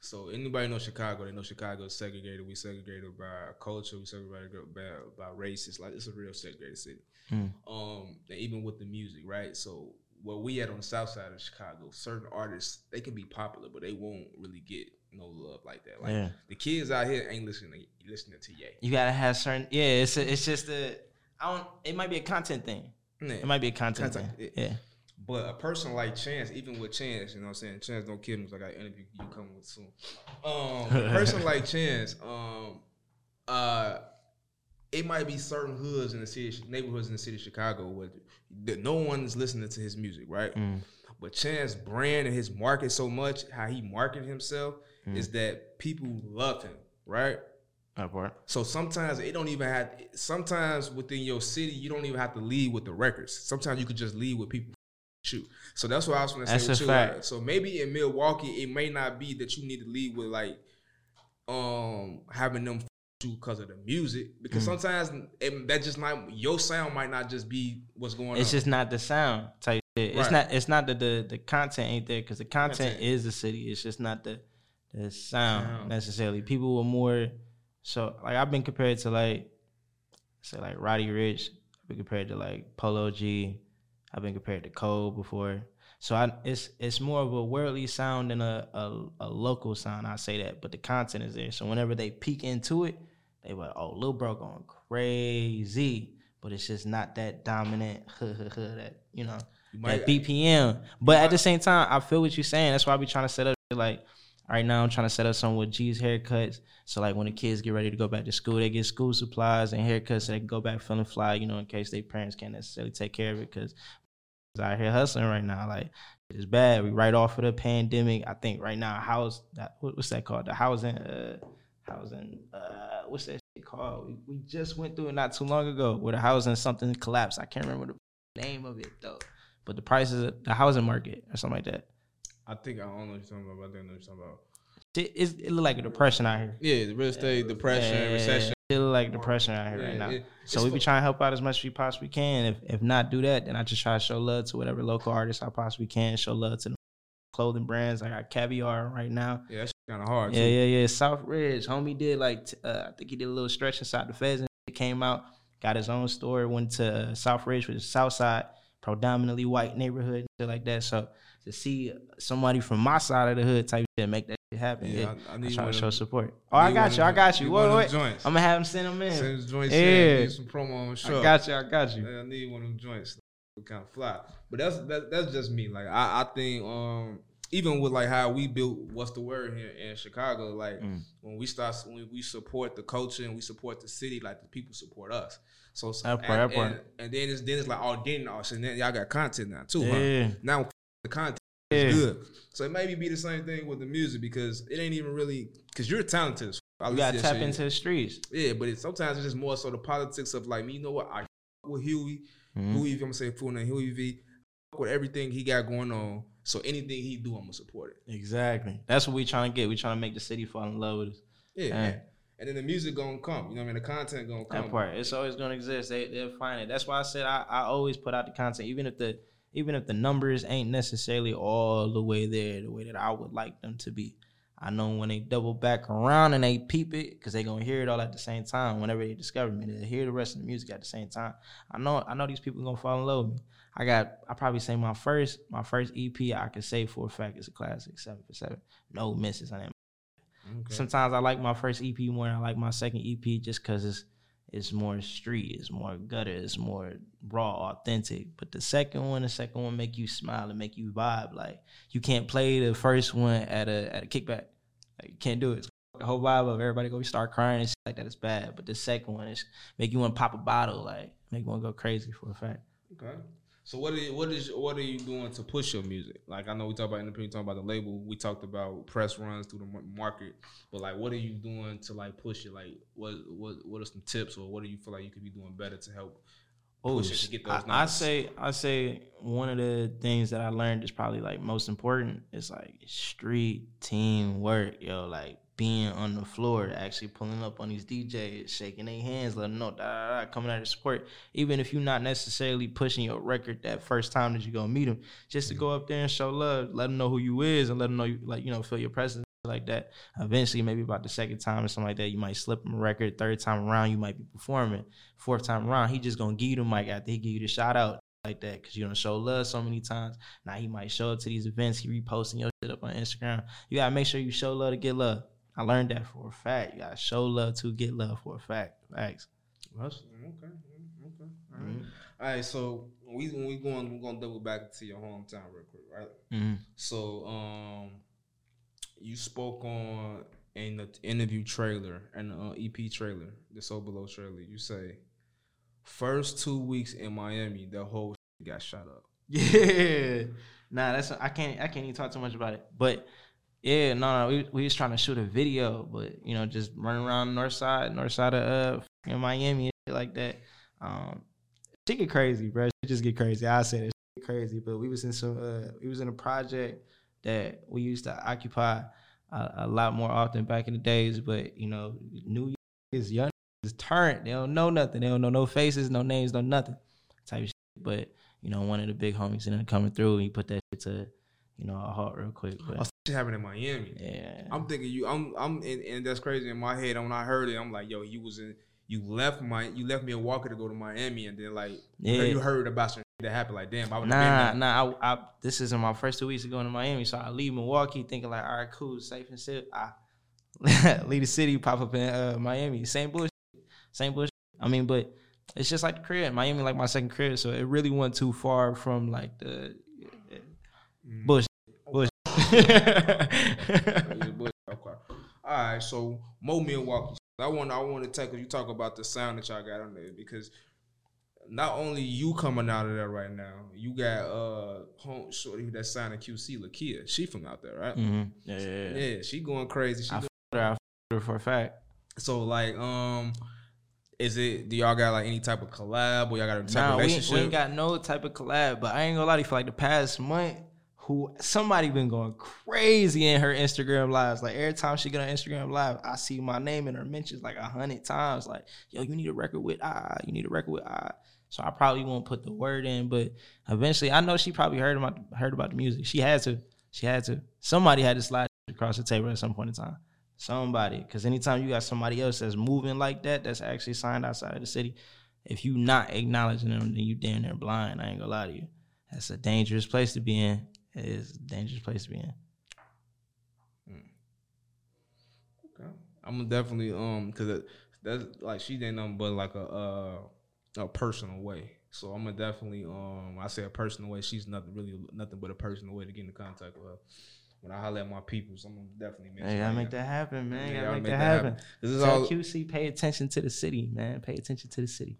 So anybody know Chicago? They know Chicago is segregated. We segregated by culture. We segregated by by race. It's like it's a real segregated city. Mm. Um, and even with the music, right? So where we at on the south side of Chicago, certain artists they can be popular, but they won't really get no love like that. Like Yeah. the kids out here ain't listening to, listening to Ye. You gotta have certain. Yeah, it's a, it's just a. I don't. It might be a content thing. Yeah. It might be a content, Content, thing. Yeah. But a person like Chance, even with Chance, you know what I'm saying? Chance don't kid me because I got an interview you coming with soon. Um, a person like Chance, um, uh, it might be certain hoods in the city, neighborhoods in the city of Chicago where that no one is listening to his music, right? Mm. But Chance brand and his market so much, how he marketed himself, Mm. is that people love him, right? That part. So sometimes it don't even have. Sometimes within your city, you don't even have to lead with the records. Sometimes you could just lead with people shoot. So that's what I was going to That's say a you. fact. like, so maybe in Milwaukee, it may not be that you need to lead with like um having them you because of the music. Because Mm. sometimes it, that just not your sound might not just be what's going It's on. It's just not the sound type shit. It's not. It's not that the the content ain't there because the content, Content. is the city. It's just not the the sound Sound. necessarily. People were more so like I've been compared to like say like Roddy Ricch. I've been compared to like Polo G. I've been compared to Cole before. So I, it's it's more of a worldly sound than a, a a local sound. I say that, but the content is there. So whenever they peek into it, they were oh Lil Bro going crazy, but it's just not that dominant. that you know might- uh, that BPM. But at the same time, I feel what you're saying. That's why I be trying to set up like right now. I'm trying to set up something with G's haircuts. So like when the kids get ready to go back to school, they get school supplies and haircuts so they can go back feeling fly. You know, in case their parents can't necessarily take care of it because out here hustling right now. Like it's bad. We right off of the pandemic. I think right now house that what's that called? The housing uh housing uh what's that shit called? We, we just went through it not too long ago where the housing something collapsed. I can't remember the name of it though. But the prices of the housing market or something like that. I think I don't know what you're talking about. But I think I know what you're talking about. It, it look like a depression out here. Yeah, the real estate, depression, Yeah, recession. Look like depression out here Yeah, right now. it- so we be trying to help out as much as we possibly can. If if not do that, then I just try to show love to whatever local artists I possibly can. Show love to the clothing brands. I got Caviar right now. Yeah, that's kind of hard. Yeah, too. yeah, yeah. South Ridge, homie did like uh, I think he did a little stretch inside the feds and it came out. Got his own store. Went to South Ridge, which is South Side, predominantly white neighborhood, shit like that. So to see somebody from my side of the hood type shit make that shit happen, Yeah, yeah, I- I need try to show them- support. Oh, I got you. I got you. Wait, wait. I'm gonna have him send them in. Send joints yeah, in. Some promo on show. I got you. I got you. I need one of them joints. Kind of fly, but that's that, that's just me. Like I, I think um even with like how we built what's the word here in Chicago, like Mm. when we start when we support the culture and we support the city, like the people support us. So part, and, and, and then it's then it's like oh then oh so then y'all got content now too, Yeah. huh? Now the content Yeah. good. So it maybe be the same thing with the music because it ain't even really because you're talented. I You gotta tap shit. into the streets. Yeah, but it's sometimes it's just more so the politics of like me. You know what? I with Huey, Mhm. Huey. I'm gonna say full name Huey V. With everything he got going on, so anything he do, I'm gonna support it. Exactly. That's what we trying to get. We trying to make the city fall in love with us. Yeah, Yeah. and, and then the music gonna come. You know what I mean? The content gonna come. That part. It's always gonna exist. They they'll find it. That's why I said I, I always put out the content, even if the even if the numbers ain't necessarily all the way there, the way that I would like them to be. I know when they double back around and they peep it, because they gonna hear it all at the same time. Whenever they discover me, they hear the rest of the music at the same time. I know I know these people gonna fall in love with me. I got I probably say my first my first EP I could say for a fact is a classic, seven for seven. No misses on that. Okay. Sometimes I like my first EP more than I like my second EP just because it's it's more street, it's more gutter, it's more raw, authentic. But the second one, the second one make you smile and make you vibe. Like you can't play the first one at a at a kickback. Like, you can't do it. The whole vibe of everybody go start crying and shit like that is bad. But the second one is make you want to pop a bottle, like make you want to go crazy for a fact. Okay. So what are you, what is what are you doing to push your music? Like I know we talked about independent, talking about the label. We talked about press runs through the market, but like what are you doing to like push it? Like what what what are some tips or what do you feel like you could be doing better to help Oh, push it to get those I. I say I say one of the things that I learned is probably like most important is like street teamwork, yo. Like being on the floor, actually pulling up on these DJs, shaking their hands, letting them know, da, da, da, coming out of support. Even if you're not necessarily pushing your record that first time that you gonna meet them, just to mm-hmm. go up there and show love, let them know who you is, and let them know you like you know feel your presence like that. Eventually, maybe about the second time or something like that, you might slip him a record. Third time around, you might be performing. Fourth time around, he just gonna give you the mic after he give you the shout out like that because you don't show love so many times. Now he might show up to these events, he reposting your shit up on Instagram. You gotta make sure you show love to get love. I learned that for a fact. You gotta show love to get love for a fact. Facts. That's okay. Okay. All right. Mhm. All right. So we when we going we're gonna double back to your hometown real quick, right? Mhm. So um, you spoke on in the interview trailer and uh, EP trailer, the So Below trailer. You say first two weeks in Miami, the whole shit got shot up. Yeah. Nah, that's I can't I can't even talk too much about it. But yeah, no, no, we we was trying to shoot a video, but you know, just running around north side, north side of uh in Miami like that. Um shit get crazy, bro. Shit just get crazy. I said that shit get crazy. But we was in some uh we was in a project that we used to occupy a, a lot more often back in the days, but you know, New is young is turned. They don't know nothing. They don't know no faces, no names, no nothing. Type of shit. But you know, one of the big homies ended up coming through. And he put that shit to, you know, a halt real quick. Oh, But shit happened in Miami. yeah, I'm thinking you. I'm. I'm. And, and that's crazy in my head. When I heard it, I'm like, yo, you was in. You left my. You left me in Milwaukee to go to Miami, and then like, Yeah. you heard about some shit that happened. Like, damn, I would have nah, nah. I, I this isn't my first two weeks of going to Miami, so I leave Milwaukee thinking like, all right, cool, safe and safe. I leave the city, pop up in uh, Miami. Same bullshit, same bullshit. I mean, but it's just like the crib. Miami, like my second crib, so it really wasn't too far from like the bullshit. Bullshit. there. Yeah, but- okay. All right. So Mo Milwaukee. I want. I want to take. You talk about the sound that y'all got on there because not only you coming out of there right now, you got uh home shorty that signed a QC Lakeyah. She from out there, right? Mm-hmm. Yeah, yeah, yeah. Yeah, she going crazy. She I her, I f- her for a fact. so like um. Is it? Do y'all got like any type of collab or y'all got a type Nah, of we, ain't- relationship? we ain't got no type of collab, but I ain't gonna lie to you for like the past month, somebody been going crazy in her Instagram lives. Like every time she get on Instagram live, I see my name in her mentions like a hundred times. Like, yo, you need a record with ah, you need a record with ah. So I probably won't put the word in, but eventually I know she probably heard about heard about the music. She had to. She had to. Somebody had to slide across the table at some point in time. Somebody, because anytime you got somebody else that's moving like that, that's actually signed outside of the city, if you not acknowledging them, then you damn near blind. I ain't gonna lie to you. That's a dangerous place to be in. It is a dangerous place to be in. Okay. I'm definitely um because that's like she ain't nothing but like a uh, a personal way. So I'm gonna definitely um I say a personal way. She's nothing really nothing but a personal way to get into contact with her. when I holler at my peoples, I'm gonna definitely make. Hey, gotta make that happen, man. Yeah, gotta y'all make, make that, that happen. happen. This is Tell all- QC, pay attention to the city, man. Pay attention to the city.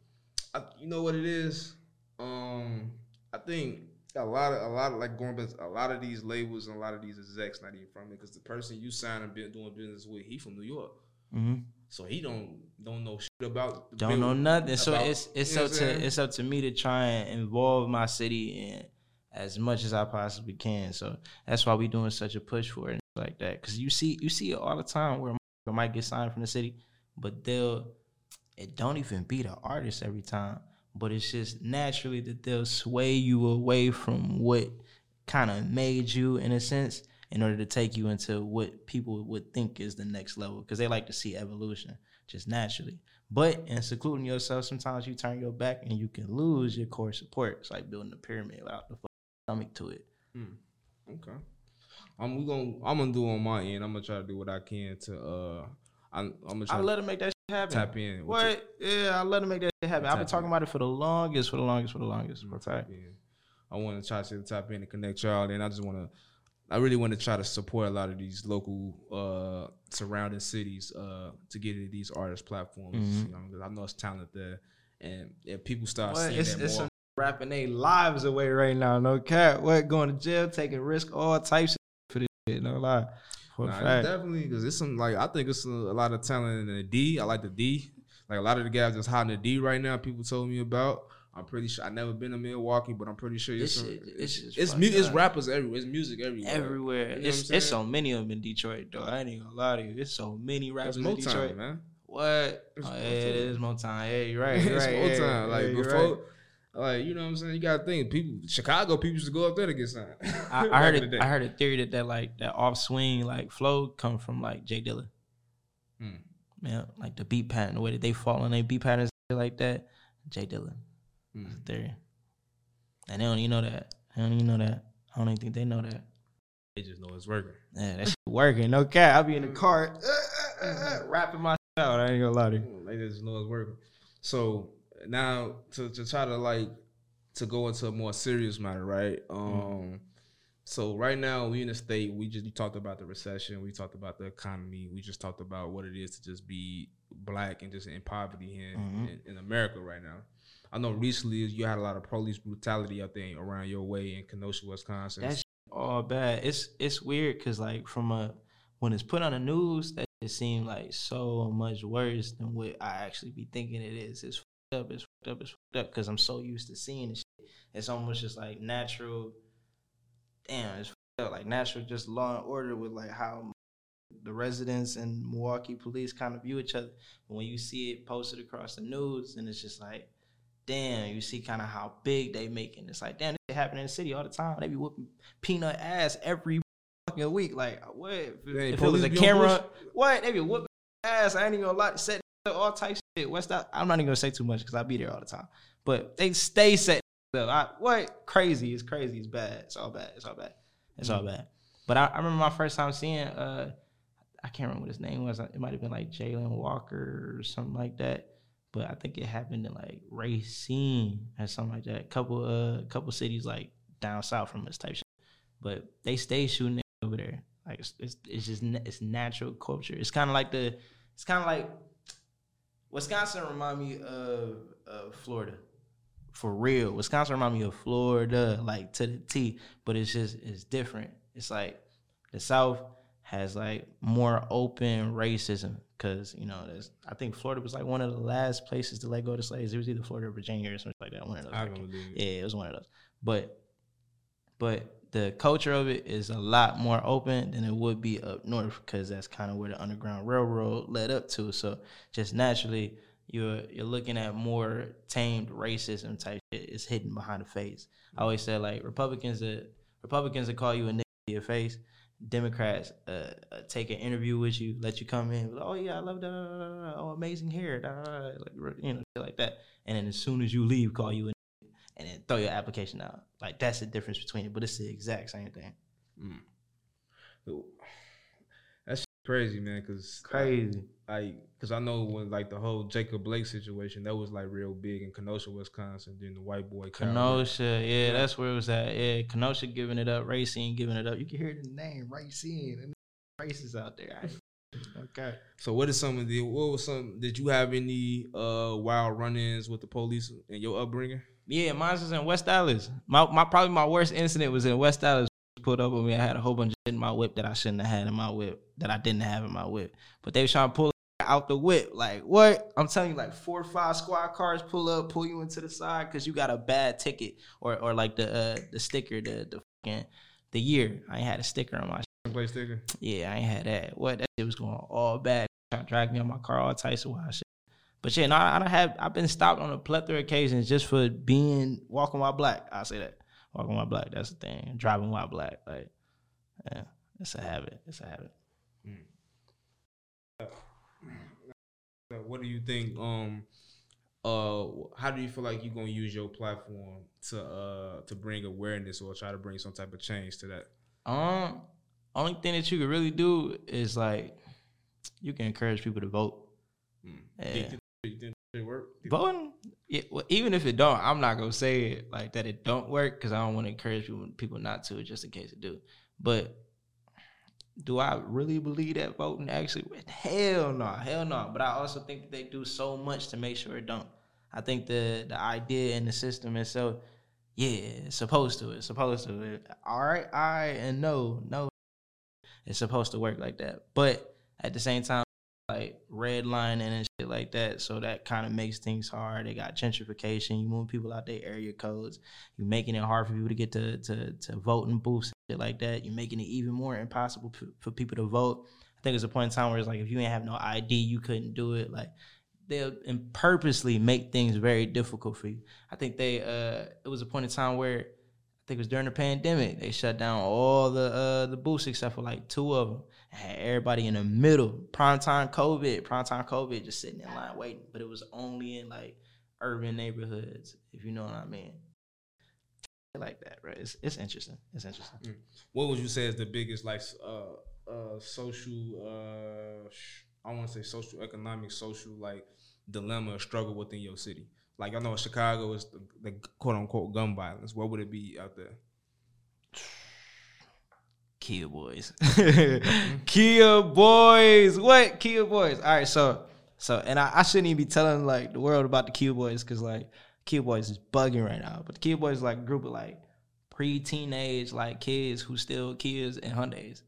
I, you know what it is? Um, I think a lot of a lot of like going back, a lot of these labels and a lot of these execs not even from it because the person you sign and been doing business with, he from New York, Mm-hmm. so he don't don't know shit about Don't know nothing. So it's it's up to it's up to me to try and involve my city in as much as I possibly can. So that's why we doing such a push for it and like that. Cause you see you see it all the time where might get signed from the city, but they'll it don't even be the artist every time. But it's just naturally that they'll sway you away from what kind of made you in a sense in order to take you into what people would think is the next level because they like to see evolution just naturally. But in secluding yourself, sometimes you turn your back and you can lose your core support. It's like building a pyramid without the stomach to it. Okay. I'm gonna I'm gonna do on my end. I'm gonna try to do what I can to uh I'm, I'm gonna try I to let him make that happen. tap in. What? Yeah, I love to make that happen. I've been talking in. about it for the longest, for the longest, for the longest. Bro. tap in. I want to try to tap in and connect y'all. And I just want to, I really want to try to support a lot of these local uh surrounding cities uh to get into these artist platforms. Mhm. You know, 'cause I know it's talent there, and if people start seeing It's, that it's more, rapping their lives away right now. No cap. What? Going to jail, taking risk, all types of for this shit. No lie. For Nah, it's fact. definitely because it's some like I think it's a, a lot of talent in the D. I like the D. Like a lot of the guys that's hot in the D right now. People told me about. I'm pretty sure I never been to Milwaukee, but I'm pretty sure it's some, shit- it's this shit's it's, mu- it's rappers everywhere. It's music everywhere. Everywhere. You know it's it's so many of them in Detroit, though. I ain't even gonna lie to you. It's so many rappers That's in Motown, Detroit. man. What? It's oh, yeah, Motown. it is Motown. Yeah, you're right. You're it's right. Motown. yeah, like yeah, before, right. Like you know what I'm saying. You got to think people. Chicago people used to go up there to get signed. I, I heard it. I heard a theory that that like that off swing like flow come from like J Dilla. Hmm. Yeah, like the beat pattern, the way that they fall on their beat patterns like that. J Dilla. Hmm. That's a theory. And they don't even know that. They don't even know that. I don't even think they know that. They just know it's working. Yeah, that shit working. No cap. I'll be in the car rapping my shit out. I ain't gonna lie to you. They just know it's working. So now to, to try to like to go into a more serious matter, right? Um so right now we in a state we just we talked about the recession, we talked about the economy, we just talked about what it is to just be black and just in poverty here Mhm. in, in America right now. I know recently you had a lot of police brutality out there around your way in Kenosha, Wisconsin. That's all bad. It's it's weird because like from a when it's put on the news, that it seems like so much worse than what I actually be thinking it is. It's up. It's fucked up. It's fucked up because I'm so used to seeing this. Shit. It's almost just like natural. Damn, it's fucked up. Like natural, just law and order with like how the residents and Milwaukee police kind of view each other. But when you see it posted across the news, and it's just like, damn, you see kind of how big they making. It's like, damn, this shit happen in the city all the time. They be whooping peanut ass every fucking week. Like, uh, what? If, Hey, if it was a camera, what? They be whooping ass. I ain't even gonna lie. Set all types What's that? I'm not even gonna say too much because I be there all the time. But they stay set. I, what? Crazy. It's crazy. It's bad. It's all bad. It's all bad. It's all bad. But I, I remember my first time seeing. uh I can't remember what his name was. It might have been like Jalen Walker or something like that. But I think it happened in like Racine or something like that. Couple uh couple cities like down south from this type shit. But they stay shooting over there. Like it's it's, it's just it's natural culture. It's kind of like the it's kind of like Wisconsin remind me of of Florida. For real, Wisconsin remind me of Florida, like to the T. But it's just it's different. It's like the South has like more open racism because you know there's I think Florida was like one of the last places to let go of slaves. It was either Florida or Virginia or something like that. One of those. Believe yeah, it was one of those. But but the culture of it is a lot more open than it would be up north because that's kind of where the Underground Railroad led up to. So just naturally, you're you're looking at more tamed racism type shit. It's hidden behind the face. I always say like Republicans that Republicans that call you a nigga to your face. Democrats uh, uh, take an interview with you, let you come in. Oh yeah, I love that. Oh, amazing hair. Like you know, like that. And then as soon as you leave, call you a and then throw your application out. Like that's the difference between it, but it's the exact same thing. That's crazy, man. Cause Crazy. like, cause I know when like the whole Jacob Blake situation that was like real big in Kenosha, Wisconsin. Then the white boy Kyle Rittenhouse. Kenosha, yeah, that's where it was at. Yeah, Kenosha giving it up, Racine giving it up. You can hear the name Racine and races out there. okay. So what is some of the what was some? Did you have any uh wild run-ins with the police in your upbringing? Yeah, mine was in West Allis. My my probably my worst incident was in West Allis. Pulled up on me. I had a whole bunch of shit in my whip that I shouldn't have had in my whip that I didn't have in my whip. But they was trying to pull out the whip. Like what? I'm telling you, like four or five squad cars pull up, pull you into the side because you got a bad ticket or or like the uh, the sticker, the the fucking the year. I ain't had a sticker on my. Play sticker. Yeah, I ain't had that. What that shit was going all bad. Trying to drag me on my car, all types of wild shit. But yeah, no, I don't have. I've been stopped on a plethora of occasions just for being walking while black. I say that walking while black. That's the thing. Driving while black. Like, yeah, it's a habit. It's a habit. Uh, What do you think? Um, uh, how do you feel like you're gonna use your platform to uh to bring awareness or try to bring some type of change to that? Um, only thing that you could really do is like you can encourage people to vote. You Yeah. You it work? Voting, yeah, well, even if it don't, I'm not gonna say it like that. It don't work because I don't want to encourage people people not to, just in case it do. But do I really believe that voting actually? Hell no, hell no. But I also think that they do so much to make sure it don't. I think the the idea and the system itself, yeah, it's supposed to. It's supposed to. It- all right, I and no, no, it's supposed to work like that. But at the same time, like redlining and shit like that, so that kind of makes things hard. They got gentrification. You move people out their area codes. You're making it hard for people to get to to to voting booths and shit like that. You're making it even more impossible p- for people to vote. I think there's a point in time where it's like if you ain't have no ID, you couldn't do it. Like they'll purposely make things very difficult for you. I think they uh it was a point in time where I think it was during the pandemic. They shut down all the uh the booths except for like two of them. Had everybody in the middle. Prime time COVID, prime time COVID, just sitting in line waiting. But it was only in like urban neighborhoods, if you know what I mean. Like that, right? It's it's interesting. It's interesting. What would you say is the biggest like uh uh social uh I want to say social economic social like dilemma struggle within your city? Like I know Chicago is the, the quote unquote gun violence. What would it be out there? Kia boys. Kia boys. What? Kia boys. All right, so so and I, I shouldn't even be telling like the world about the Kia boys because like Kia boys is bugging right now. But the Kia boys is like a group of like pre-teenage like kids who still kids and Hyundais.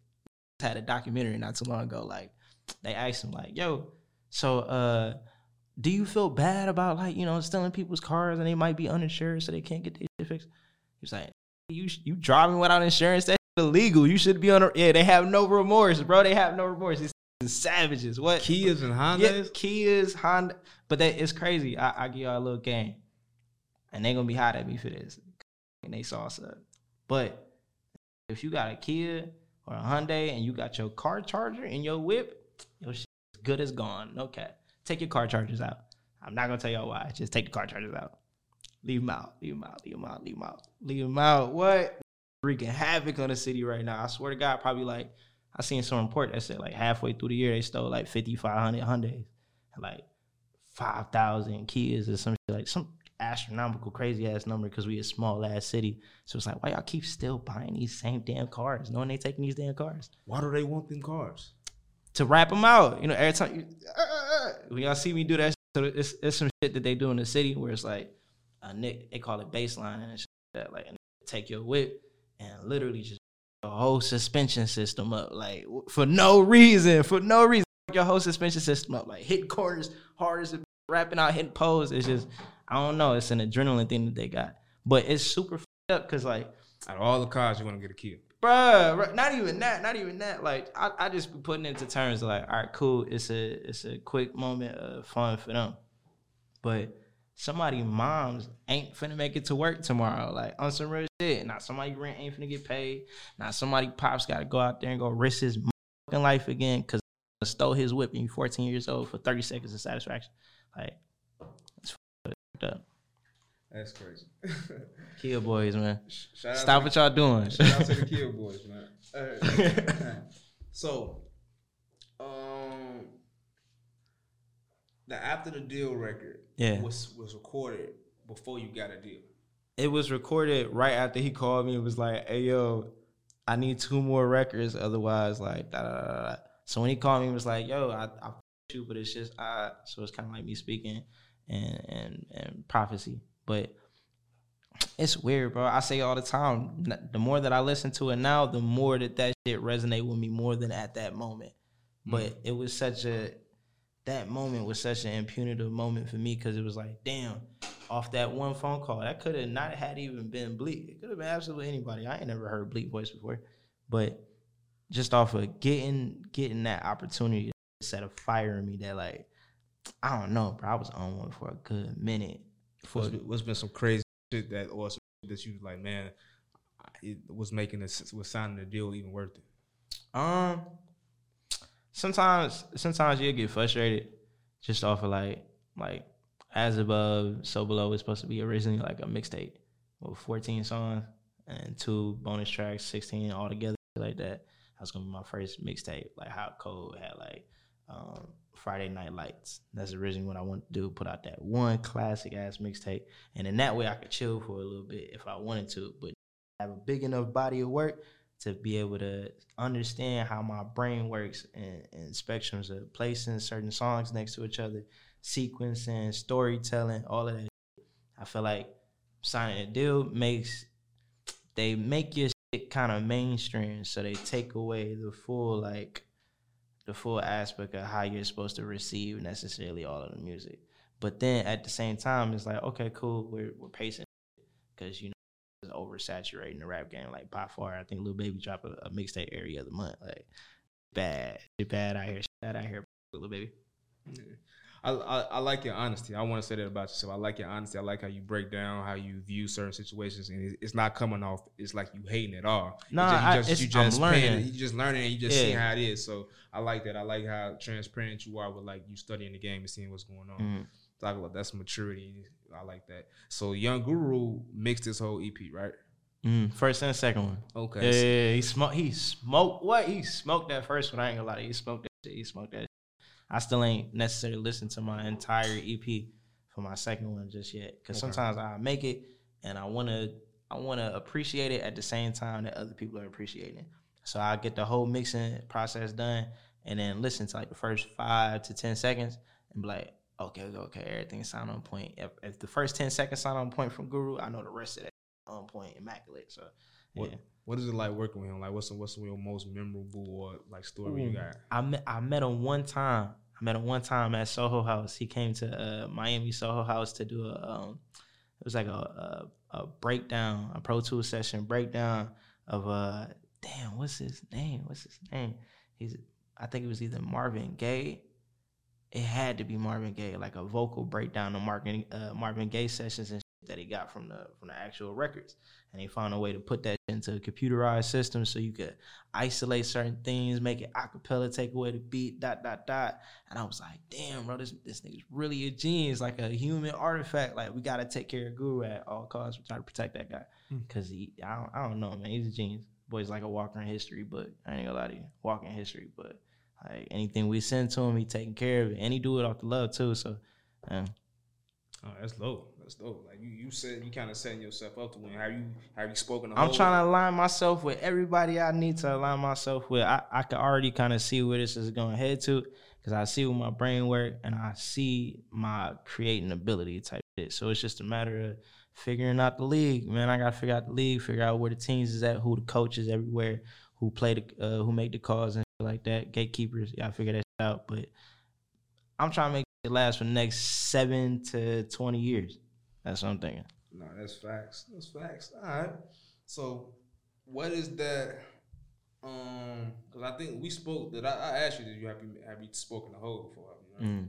Had a documentary not too long ago. Like they asked him like, "Yo, so uh, do you feel bad about like you know stealing people's cars and they might be uninsured so they can't get their shit fixed?" He was like, "You you driving without insurance? That's illegal. You should be on. A, yeah, they have no remorse, bro. They have no remorse. These savages. What Kias and Hondas. yeah, Kias, Honda. But that it's crazy. I, I give y'all a little game, and they gonna be hot at me for this, and they salsa. But if you got a Kia or a Hyundai and you got your car charger in your whip, your shit is good as gone. No cap. Take your car chargers out. I'm not gonna tell y'all why. Just take the car chargers out. Leave them out. Leave them out. Leave them out. Leave them out. Leave them out. What? Wreaking havoc on the city right now. I swear to God, probably like I seen some report that said like halfway through the year they stole like 5,500 Hyundais, like five thousand kids or some shit, like some astronomical crazy ass number because we a small ass city. So it's like why y'all keep still buying these same damn cars, knowing they taking these damn cars Why do they want them cars? to wrap them out. You know, every time you, uh, uh, uh, when y'all see me do that, so it's, it's some shit that they do in the city where it's like a nick, they call it baseline and shit like that like a nigga take your whip and literally just the whole suspension system up like for no reason, for no reason. Your whole suspension system up, like hitting corners hard as a wrapping out, hitting poles. It's just I don't know. It's an adrenaline thing that they got, but it's super up because like Out of all the cars, you want to get a Kia. bruh, not even that, not even that. Like I, I just be putting it into terms like, all right, cool. It's a it's a quick moment of fun for them, but somebody moms ain't finna make it to work tomorrow. Like on some real shit. Not somebody rent ain't finna get paid. Not somebody pops got to go out there and go risk his fucking life again because stole his whip and you 14 years old for 30 seconds of satisfaction. Like it's fucked up. That's crazy. kill boys, man. Shout Stop to what y'all doing. Shout out to the kill boys, man. So, Um, the after the deal record, Yeah. was was recorded before you got a deal. It was recorded right after he called me. It was like, "Hey yo, I need two more records, otherwise like da da da da." da." So when he called me, he was like, "Yo, I I you, but it's just I." So it's kind of like me speaking and and and prophecy, but it's weird, bro. I say all the time. The more that I listen to it now, the more that that shit resonate with me more than at that moment. Hmm. But it was such a that moment was such an impunitive moment for me because it was like, damn, off that one phone call, that could have not had even been Bleek. It could have been absolutely anybody. I ain't never heard Bleek voice before, but just off of getting getting that opportunity to set a fire in me that like I don't know, bro. I was on one for a good minute. For What's been, what's been some crazy shit that or some that you was like, man, it was making this was signing the deal even worth it. Um, sometimes sometimes you get frustrated just off of like like as above so below. Was supposed to be originally like a mixtape with 14 songs and two bonus tracks 16 altogether like that. That was gonna be my first mixtape like hot cold had like um friday night lights. That's originally what i wanted to do put out that one classic ass mixtape. And in that way i could chill for a little bit if i wanted to but have a big enough body of work to be able to understand how my brain works and, and spectrums of placing certain songs next to each other, sequencing, storytelling, all of that. I feel like signing a deal makes they make your shit kind of mainstream, so they take away the full like the full aspect of how you're supposed to receive necessarily all of the music. But then at the same time, it's like okay, cool, we're we're pacing because you is oversaturating the rap game like by far. I think Lil Baby dropped a, a mixtape every other month. Like bad, shit bad out here, shit bad out here, Lil Baby. I, I I like your honesty. I want to say that about yourself. I like your honesty. I like how you break down how you view certain situations, and it- it's not coming off. It's like you hating it all. It's Nah, just- I- you just, you it's- I'm paying. learning. You just learning, and you just Yeah. seeing how it is. So I like that. I like how transparent you are with like you studying the game and seeing what's going on. Mhm. Talk about that's maturity. I like that. So Young Guru mixed this whole EP, right? Mm, first and second one. Okay. Yeah, yeah, yeah, he smoked. He smoked what? He smoked that first one. I ain't gonna lie. He smoked that. Shit. He smoked that. Shit. I still ain't necessarily listened to my entire EP for my second one just yet. Because Okay. sometimes I make it and I wanna I wanna appreciate it at the same time that other people are appreciating it. So I get the whole mixing process done and then listen to like the first five to ten seconds and be like, okay, okay, everything sound on point. If, if the first ten seconds sound on point from Guru, I know the rest of that on point, immaculate. So What yeah. What is it like working with him? Like, what's what's your most memorable or like story you got? I met I met him one time. I met him one time at Soho House. He came to uh, Miami Soho House to do a um, it was like a, a a breakdown, a Pro Tool session breakdown of uh damn, what's his name? What's his name? He's I think it was either Marvin Gaye. It had to be Marvin Gaye, like a vocal breakdown of Marvin uh, Marvin Gaye sessions and shit that he got from the from the actual records. And they found a way to put that into a computerized system so you could isolate certain things, make it acapella, take away the beat, dot dot dot. And I was like, damn, bro, this this nigga's really a genius, like a human artifact. Like we gotta take care of Guru at all costs. We try to protect that guy because he, I don't, I don't know, man, he's a genius. Boy's like a walker in history, but I ain't gonna lie to you, walking history. But like anything we send to him, he taking care of it, and he do it off the love too. So, um, Oh, that's low. That's dope. Like you, you said, you kind of setting yourself up to win. Have you, have you spoken? I'm trying to align myself with everybody I need to align myself with. I, I can already kind of see where this is going to head to because I see where my brain work and I see my creating ability type shit. So it's just a matter of figuring out the league, man. I got to figure out the league, figure out where the teams is at, who the coaches everywhere, who play the, uh, who make the calls and like that, gatekeepers. Yeah, I figure that out. But I'm trying to make it last for the next seven to 20 years. That's what I'm thinking. No, that's facts. That's facts. All right. So, what is that? Um, because I think we spoke. That I, I asked you that you have you have you spoken to Hove before? Mm.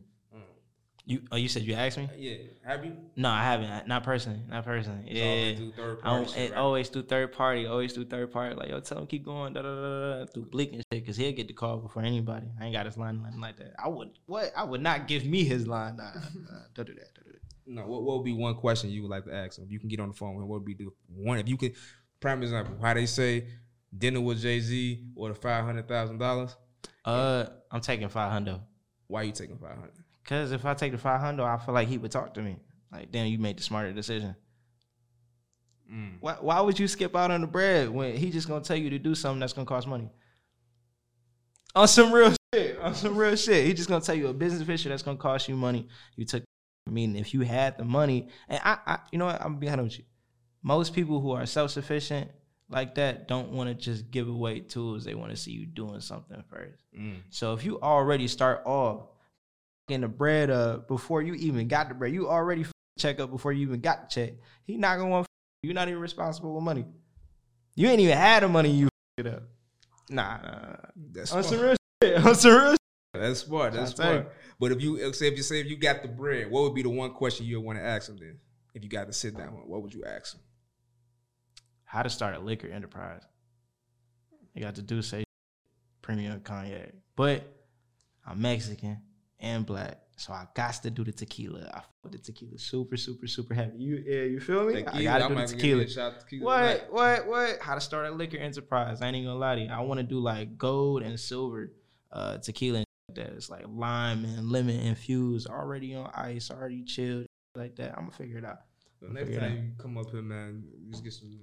You, oh, you said you asked me? Yeah. Have you? No, I haven't. Not personally. Not personally. It's yeah. always through third I don't- party right? always through third party. Always through third party. Like yo, tell him keep going. Da da da da. Through Bleek and shit, cause he'll get the call before anybody. I ain't got his line, nothing like that. I would what? I would not give me his line. Nah, nah don't do that. Don't do that. No. What, what would be one question you would like to ask him? If you can get on the phone with him, what would be the one? If you could, prime example, how they say dinner with Jay Z or the five hundred thousand dollars. Uh, I'm taking five hundred. Why you taking five hundred? Cause if I take the five hundred, I feel like he would talk to me. Like, damn, you made the smarter decision. Mm. Why, why would you skip out on the bread when he just gonna tell you to do something that's gonna cost money? On some real shit. On some real shit. He just gonna tell you a business venture that's gonna cost you money. You took. I mean, if you had the money, and I, I you know what, I'm gonna be honest with you. Most people who are self sufficient like that don't want to just give away tools. They want to see you doing something first. Mm. So if you already start off getting the bread up before you even got the bread, you already f- check up before you even got the check. He not gonna want. You're not even responsible with money. You ain't even had the money. You f- it up. Nah, nah, nah. That's on some smart. real shit. On some real. Shit. That's smart. That's I'm saying. smart. But if you say if you say if you got the bread, what would be the one question you would want to ask him then? If you got to sit down, what would you ask him? How to start a liquor enterprise? You got to do say premium cognac, but I'm Mexican and black, so I got to do the tequila. I fuck the tequila super, super, super heavy. You, yeah, you feel me? I gotta I do the might give you tequila. tequila What? What? What? How to start a liquor enterprise? I ain't even gonna lie to you. I want to do like gold and silver uh, tequila and that. It's like lime and lemon infused, already on ice, already chilled, like that. I'm gonna figure it out. So next out. time you come up here, man, just get some.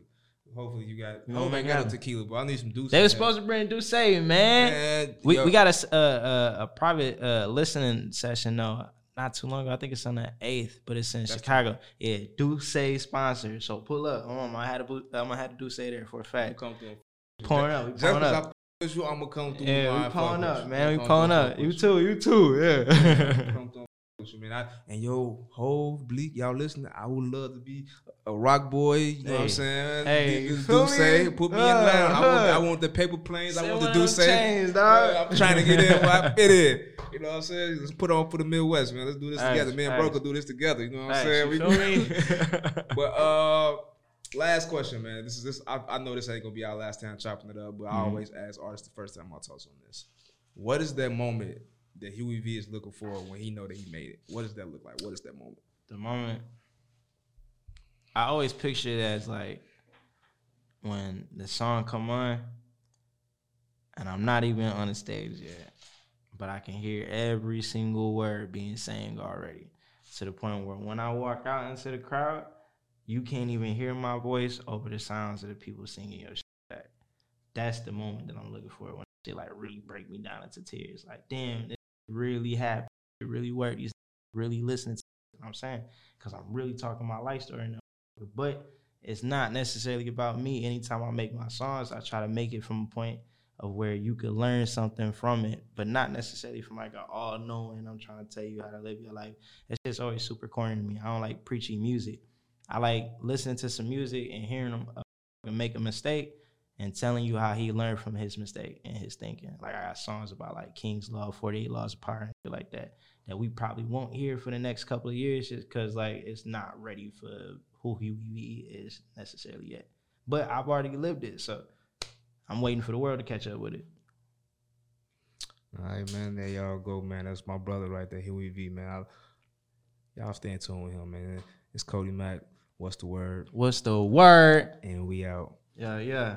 Hopefully you got. You Oh, know, man, make got no tequila, but I need some D'USSÉ. They were supposed to bring D'USSÉ, man. Man, we yo. we got a s- uh, uh, a private uh, listening session though. Not too long ago. I think it's on the eighth, but it's in That's Chicago. Yeah, D'USSÉ sponsor. So pull up. Um, I had to. boot- I'm gonna have to D'USSÉ there for a fact. come through. Pouring up. We Just pouring because up. I with you, I'm gonna come through. Yeah, we pulling up, man. We I'ma pulling up. You too. You too. Yeah. come through with you, man. I, and yo, Hove, Bleek, y'all listening? I would love to be a Roc boy. You know what I'm saying? Hey, Do- do say, put me in Uh, line. I want, I want the paper planes. I want the do say. chains, dog. I'm trying to get in where I fit in. You know what I'm saying? Let's put on for the Midwest, man. Let's do this together. Me and. Broker do this together. You know what I'm saying? We- but uh, last question, man. This is this. I, I know this ain't gonna be our last time chopping it up, but I Mhm. always ask artists the first time I talk to them this. What is that moment that Huey V is looking for when he know that he made it? What does that look like? What is that moment? the moment I always picture it as like when the song come on and I'm not even on the stage yet, but I can hear every single word being sang already to the point where when I walk out into the crowd, you can't even hear my voice over the sounds of the people singing your shit. That's the moment that I'm looking for when shit like really break me down into tears. Like, damn, really happened. It really worked. These really listening to what I'm saying because I'm really talking my life story now. But it's not necessarily about me. Anytime I make my songs, I try to make it from a point of where you could learn something from it, but not necessarily from like an all knowing. I'm trying to tell you how to live your life. It's just always super corny to me. I don't like preachy music. I like listening to some music and hearing them uh, make a mistake and telling you how he learned from his mistake and his thinking. Like I got songs about like King's Law, 48 Laws of Power, and shit like that that we probably won't hear for the next couple of years just because like it's not ready for who he is necessarily yet. But I've already lived it, so I'm waiting for the world to catch up with it. All right, man. There y'all go, man. That's my brother right there, Huey V, man. I, y'all stay in tune with him, man. It's Cody Mack. What's the word? What's the word? And we out. Yeah, yeah.